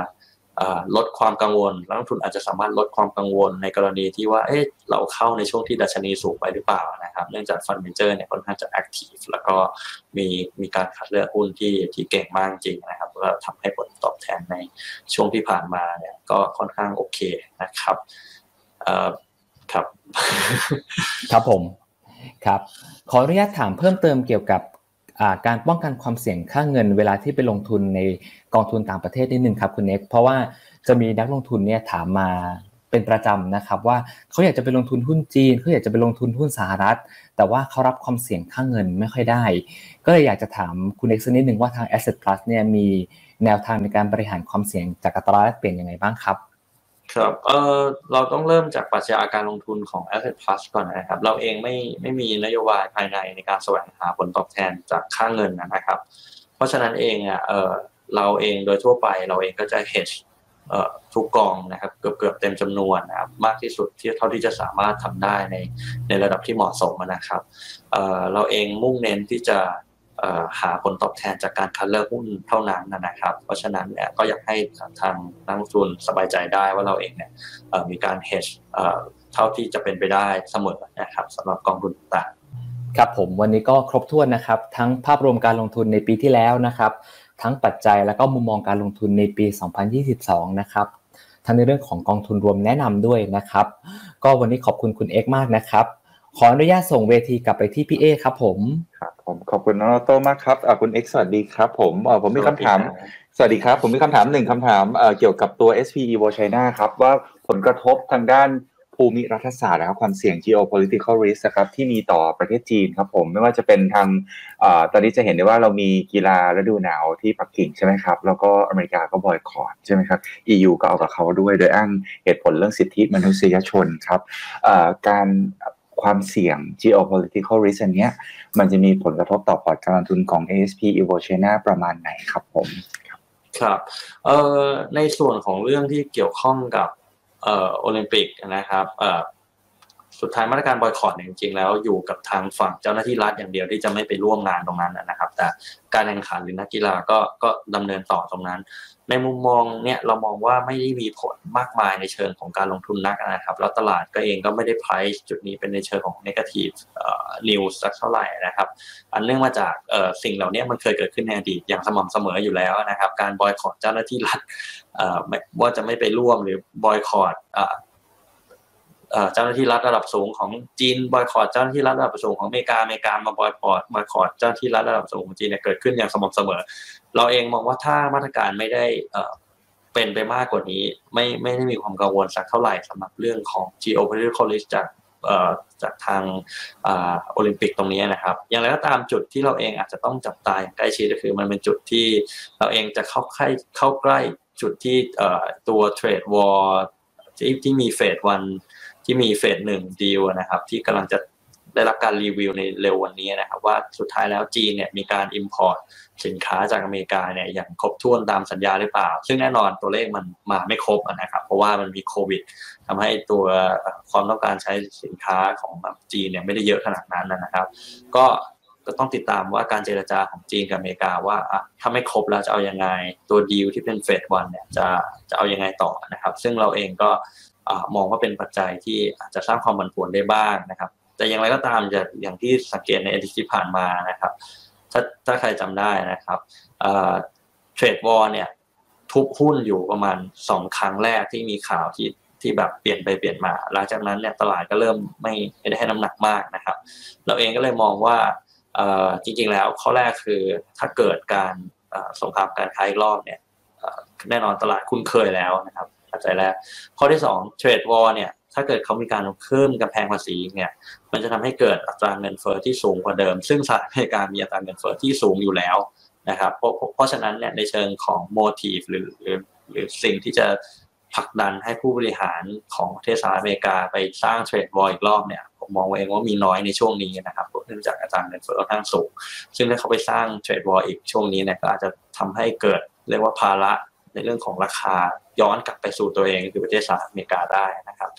ลดความกังวลนักลงทุนอาจจะสามารถลดความกังวลในกรณีที่ว่าเอ๊ะเราเข้าในช่วงที่ดัชนีสูงไปหรือเปล่านะครับ เนื่องจาก fund manager เนี่ยค่อนข้างจะ active แล้วก็มีมีการคัดเลือกหุ้นที่ที่เก่งมากจริงนะครับแล้วทำให้ผลตอบแทนในช่วงที่ผ่านมาเนี่ยก็ค่อนข้างโอเคนะครับเอ่อครับ ครับผมครับ ขออนุญาตถามเพิ่มเติมเกี่ยวกับ การป้องกันความเสี่ยงค่าเงินเวลาที่ไปลงทุนในกองทุนต่างประเทศนิดนึงครับคุณเน็กเพราะว่าจะมีนักลงทุนเนี่ยถามมาเป็นประจำนะครับว่าเขาอยากจะไปลงทุนหุ้นจีนเขาอยากจะไปลงทุนหุ้นสหรัฐ แต่ว่าเขารับความเสี่ยงค่าเงินไม่ค่อยได้ ก็เลยอยากจะถามคุณเน็กสักนิดหนึ่งว่าทาง Asset Plus เนี่ยมีแนวทางในการบริหารความเสี่ยงจากอัตราแลกเปลี่ยนยังไงบ้างครับ ครับเออเราต้องเริ่มจากปัจจัยการลงทุนของ Asset Plus ก่อนนะครับ เราเองไม่ไม่มีนโยบายภายในในการแสวงหาผลตอบแทนจากค่าเงินนะครับ เพราะฉะนั้นเองอะเออเราเองโดยทั่วไปเราเองก็จะ hedge ทุกกองนะครับเกือบเกือบเต็มจำนวนนะครับมากที่สุดที่เท่าที่จะสามารถทำได้ในในระดับที่เหมาะสมนะครับเเราเองมุ่งเน้นที่จะ หาผลตอบแทนจากการคัดเลือกหุ้นเท่านั้นนะครับ เพราะฉะนั้นเนี่ยก็อยากให้ทางนักลงทุนสบายใจได้ว่าเราเองเนี่ยมีการ hedge เท่าที่จะเป็นไปได้เสมอนะครับสำหรับกองทุนต่างครับผมวันนี้ก็ครบถ้วนนะครับ ทั้งภาพรวมการลงทุนในปีที่แล้วนะครับ ทั้งปัจจัยแล้วก็มุมมองการลงทุนในปี 2022 นะครับทั้งในเรื่องของกองทุนรวมแนะนำด้วยนะครับ ก็วันนี้ขอบคุณคุณเอกมากนะครับ ขออนุญาตส่งเวทีกลับไปที่พี่เอครับผมครับผมขอบคุณน้องโตมากครับคุณเอกสวัสดีครับผมผมมีคำถาม สวัสดีครับ ผมมีคำถามหนึ่งคำถามเกี่ยวกับตัว SPE v o China ครับว่าผลกระทบทางด้านภูมิรัฐศาสตร์นะครับความเสี่ยง geopolitical risk นะครับที่มีต่อประเทศจีนครับผมไม่ว่าจะเป็นทางอตอนนี้จะเห็นได้ว่าเรามีกีฬาฤดูหนาวที่ปักกิ่งใช่ไหมครับ แล้วก็อเมริกาก็บอยคอรใช่ไหมครับ EU ก็เอากับเขาด้วยโดยอ้างเหตุผลเรื่องสิทธิมนุษยชนครับการ ความเสี่ยง geopolitical risk อันนี้มันจะมีผลกระทบต่อพอร์ตการลงทุนของ ASP Evo China ประมาณไหนครับผม ครับเอ่อในส่วนของเรื่องที่เกี่ยวข้องกับเอ่อโอลิมปิกนะครับเอ่อสุดท้ายมาตรการบอยคอรตจริงๆ แล้วอยู่กับทางฝั่งเจ้าหน้าที่รัฐอย่างเดียวที่จะไม่ไปร่วมงานตรงนั้นนะครับ แต่การแข่งขันหรือนักกีฬาก็ก็ดำเนินต่อตรงนั้น ในมุมมองเนี่ยเรามองว่าไม่ได้มีผลมากมายในเชิงของการลงทุนนักนะครับ แล้วตลาดก็เองก็ไม่ได้ไพรซ์จุดนี้เป็นในเชิงของ negative news สักเท่าไหร่นะครับ อันเนื่องมาจากสิ่งเหล่านี้มันเคยเกิดขึ้นในอดีตอย่างสม่ำเสมออยู่แล้วนะครับ การบอยคอรเจ้าหน้าที่รัฐว่าจะไม่ไปร่วมหรือบอยคอร เจ้าหน้าที่รัฐระดับสูงของจีนบอยคอรเจ้าหน้าที่รัฐระดับสูงของอเมริกาอเมริกามาบอยคอรบอยคอรเจ้าหน้าที่รัฐระดับสูงของจีนเนี่ยเกิดขึ้นอย่างสม่ำเสมอ เราเองมองว่าถ้ามาตรการไม่ได้เป็นไปมากกว่านี้ ไม่ไม่ได้มีความกังวลสักเท่าไหร่สำหรับเรื่องของ geopolitical risk จากจากทางโอลิมปิกตรงนี้นะครับ อย่างไรก็ตามจุดที่เราเองอาจจะต้องจับตาอย่างใกล้ชิดก็คือมันเป็นจุดที่เราเองจะเข้าใกล้เข้าใกล้จุดที่ตัวเทรดวอลที่ที่มีเฟสวัน ที่มีเฟสหนึ่งดีลนะครับ ที่กำลังจะได้รับการรีวิวในเร็ววันนี้นะครับ ว่าสุดท้ายแล้วจีนเนี่ยมีการ Import สินค้าจากอเมริกาเนี่ยอย่างครบถ้วนตามสัญญาหรือเปล่า ซึ่งแน่นอนตัวเลขมันมาไม่ครบนะครับ เพราะว่ามันมีโควิดทำให้ตัวความต้องการใช้สินค้าของจีนเนี่ยไม่ได้เยอะขนาดนั้นนะครับ ก็ก็ต้องติดตามว่าการเจรจาของจีนกับอเมริกาว่าถ้าไม่ครบแล้วจะเอายังไงตัวดีลที่เป็นเฟสวันเนี่ยจะจะเอายังไงต่อนะครับ ซึ่งเราเองก็ มองว่าเป็นปัจจัยที่อาจจะสร้างความผันผวนได้บ้างนะครับ แต่อย่างไรก็ตามจะอย่างที่สังเกตในอดีตที่ผ่านมานะครับ ถ้าถ้าใครจำได้นะครับเทรดวอลเนี่ยทุบหุ้นอยู่ประมาณสองครั้งแรกที่มีข่าวที่ที่แบบเปลี่ยนไปเปลี่ยนมา หลังจากนั้นเนี่ยตลาดก็เริ่มไม่ไม่ได้ให้น้ำหนักมากนะครับ เราเองก็เลยมองว่าจริงๆแล้วข้อแรกคือถ้าเกิดการสงครามการค้าอีกรอบเนี่ยแน่นอนตลาดคุ้นเคยแล้วนะครับ ปัจจัยแรก ข้อที่2เทรดวอลเนี่ยถ้าเกิดเขามีการเพิ่มกำแพงภาษีเนี่ยมันจะทำให้เกิดอัตราเงินเฟอ้อที่สูงกว่าเดิม ซึ่งสหรัฐอเมริกามีอัตราเงินเฟอ้อที่สูงอยู่แล้วนะครับเพราะเพราะฉะนั้นเนี่ยในเชิงของโมทีฟหรือหรือหรือสิ่งที่จะผลักดันให้ผู้บริหารของประเทศสหรัฐอเมริกาไปสร้างเทรดวอลอีกรอบเนี่ยผมมองเองว่ามีน้อยในช่วงนี้นะครับเนื่องจากอัตราเงินเฟ้อค่อนข้างสูง ซึ่งถ้าเขาไปสร้างเทรดวอลอีกช่วงนี้เนี่ยก็อาจจะทำให้เกิดเรียกว่าภาระในเรื่องของราคา ย้อนกลับไปสู่ตัวเองคือประเทศสหรัฐอเมริกาได้นะครับ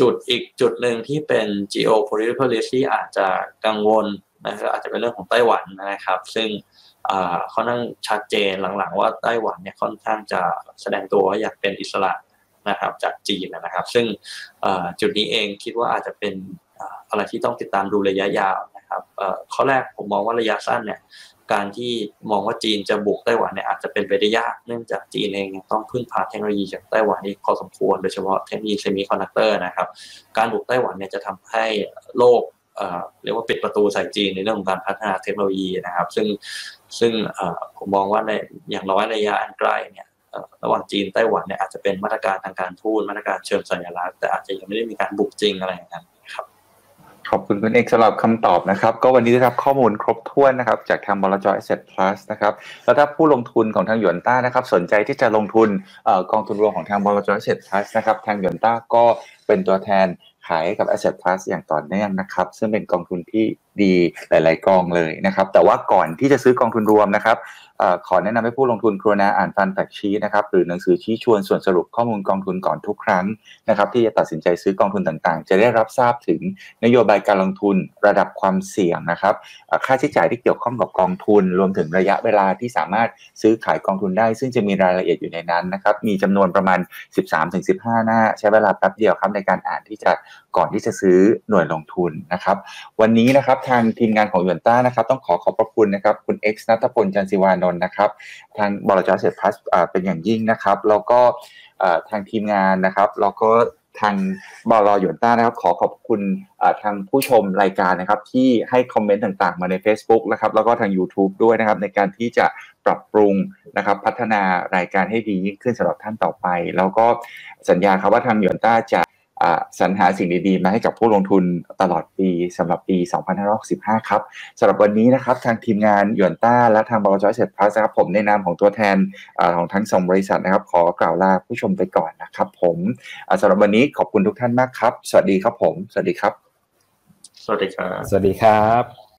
จุดอีกจุดหนึ่งที่เป็น geopolitical risk ที่อาจจะกังวลนะครับอาจจะเป็นเรื่องของไต้หวันนะครับ ซึ่งค่อนข้างชัดเจนหลังๆ ว่าไต้หวันเนี่ยค่อนข้างจะแสดงตัวว่าอยากเป็นอิสระนะครับจากจีนนะครับ ซึ่งจุดนี้เองคิดว่าอาจจะเป็นอะไรที่ต้องติดตามดูระยะยาวนะครับข้อแรกผมมองว่าระยะสั้นเนี่ย การที่มองว่าจีนจะบุกไต้หวันเนี่ยอาจจะเป็นไปได้ยาก เนื่องจากจีนเองต้องพึ่งพาเทคโนโลยีจากไต้หวันนี่พอสมควร โดยเฉพาะเทคโนโลยีเซมิคอนดักเตอร์นะครับ การบุกไต้หวันเนี่ยจะทำให้โลกเรียกว่าปิดประตูใส่จีนในเรื่องของการพัฒนาเทคโนโลยีนะครับ ซึ่งซึ่งผมมองว่าในอย่างน้อยระยะอันใกล้เนี่ยระหว่างจีนไต้หวันเนี่ยอาจจะเป็นมาตรการทางการทูตมาตรการเชิงสัญลักษณ์แต่อาจจะยังไม่ได้มีการบุกจริงอะไรอย่างนั้นครับ ขอบคุณคุณเอกสำหรับคำตอบนะครับ ก็วันนี้ได้รับข้อมูลครบถ้วนนะครับ จากทางบลจ Asset Plus นะครับ แล้วถ้าผู้ลงทุนของทางหยวนต้านะครับ สนใจที่จะลงทุนกองทุนรวมของทางบลจ Asset Plus นะครับ ทางหยวนต้าก็เป็นตัวแทนขายกับ Asset Plus อย่างต่อเนื่องนะครับ ซึ่งเป็นกองทุนที่ดีหลาย ๆ กองเลยนะครับ แต่ว่าก่อนที่จะซื้อกองทุนรวมนะครับขอแนะนำให้ผู้ลงทุนครนาอ่านฟันแฟกชีนะครับหรือหนังสือชี้ชวนส่วนสรุปข้อมูลกองทุนก่อนทุกครั้งนะครับ ที่จะตัดสินใจซื้อกองทุนต่างๆ จะได้รับทราบถึงนโยบายการลงทุนระดับความเสี่ยงนะครับค่าใช้จ่ายที่เกี่ยวข้องกับกองทุน รวมถึงระยะเวลาที่สามารถซื้อขายกองทุนได้ ซึ่งจะมีรายละเอียดอยู่ในนั้นนะครับมีจำนวนประมาณ 13-15 หน้า ใช้เวลาแป๊บเดียวครับในการอ่านที่จะก่อนที่จะซื้อหน่วยลงทุนนะครับ วันนี้นะครับทางทีมงานของยวนต้านะครับ ต้องขอขอบพระคุณนะครับ คุณเอ็กซ์นัทพลจันทร์ศิวานนท์นะครับ ทางบลจเสร็จพัสเป็นอย่างยิ่งนะครับ แล้วก็ทางทีมงานนะครับ แล้วก็ทางบลหยวนต้านะครับ ขอขอบคุณทางผู้ชมรายการนะครับ ที่ให้คอมเมนต์ต่างๆ มาใน Facebook นะครับ แล้วก็ทาง YouTube ด้วยนะครับ ในการที่จะปรับปรุงนะครับ พัฒนารายการให้ดียิ่งขึ้นสำหรับท่านต่อไป แล้วก็สัญญาครับว่าทางหยวนต้าจะ สรรหาสิ่งดีๆ มาให้กับผู้ลงทุนตลอดปีสำหรับปี 2565 ครับสำหรับวันนี้นะครับทางทีมงานยวนต้าและทางบลจเสร็จพลัสครับผมในนามของตัวแทนอของทั้งสองบริษัทนะครับ ขอกล่าวลาผู้ชมไปก่อนนะครับ ผมสำหรับวันนี้ขอบคุณทุกท่านมากครับ สวัสดีครับผม สวัสดีครับ สวัสดีครับ สวัสดีครับ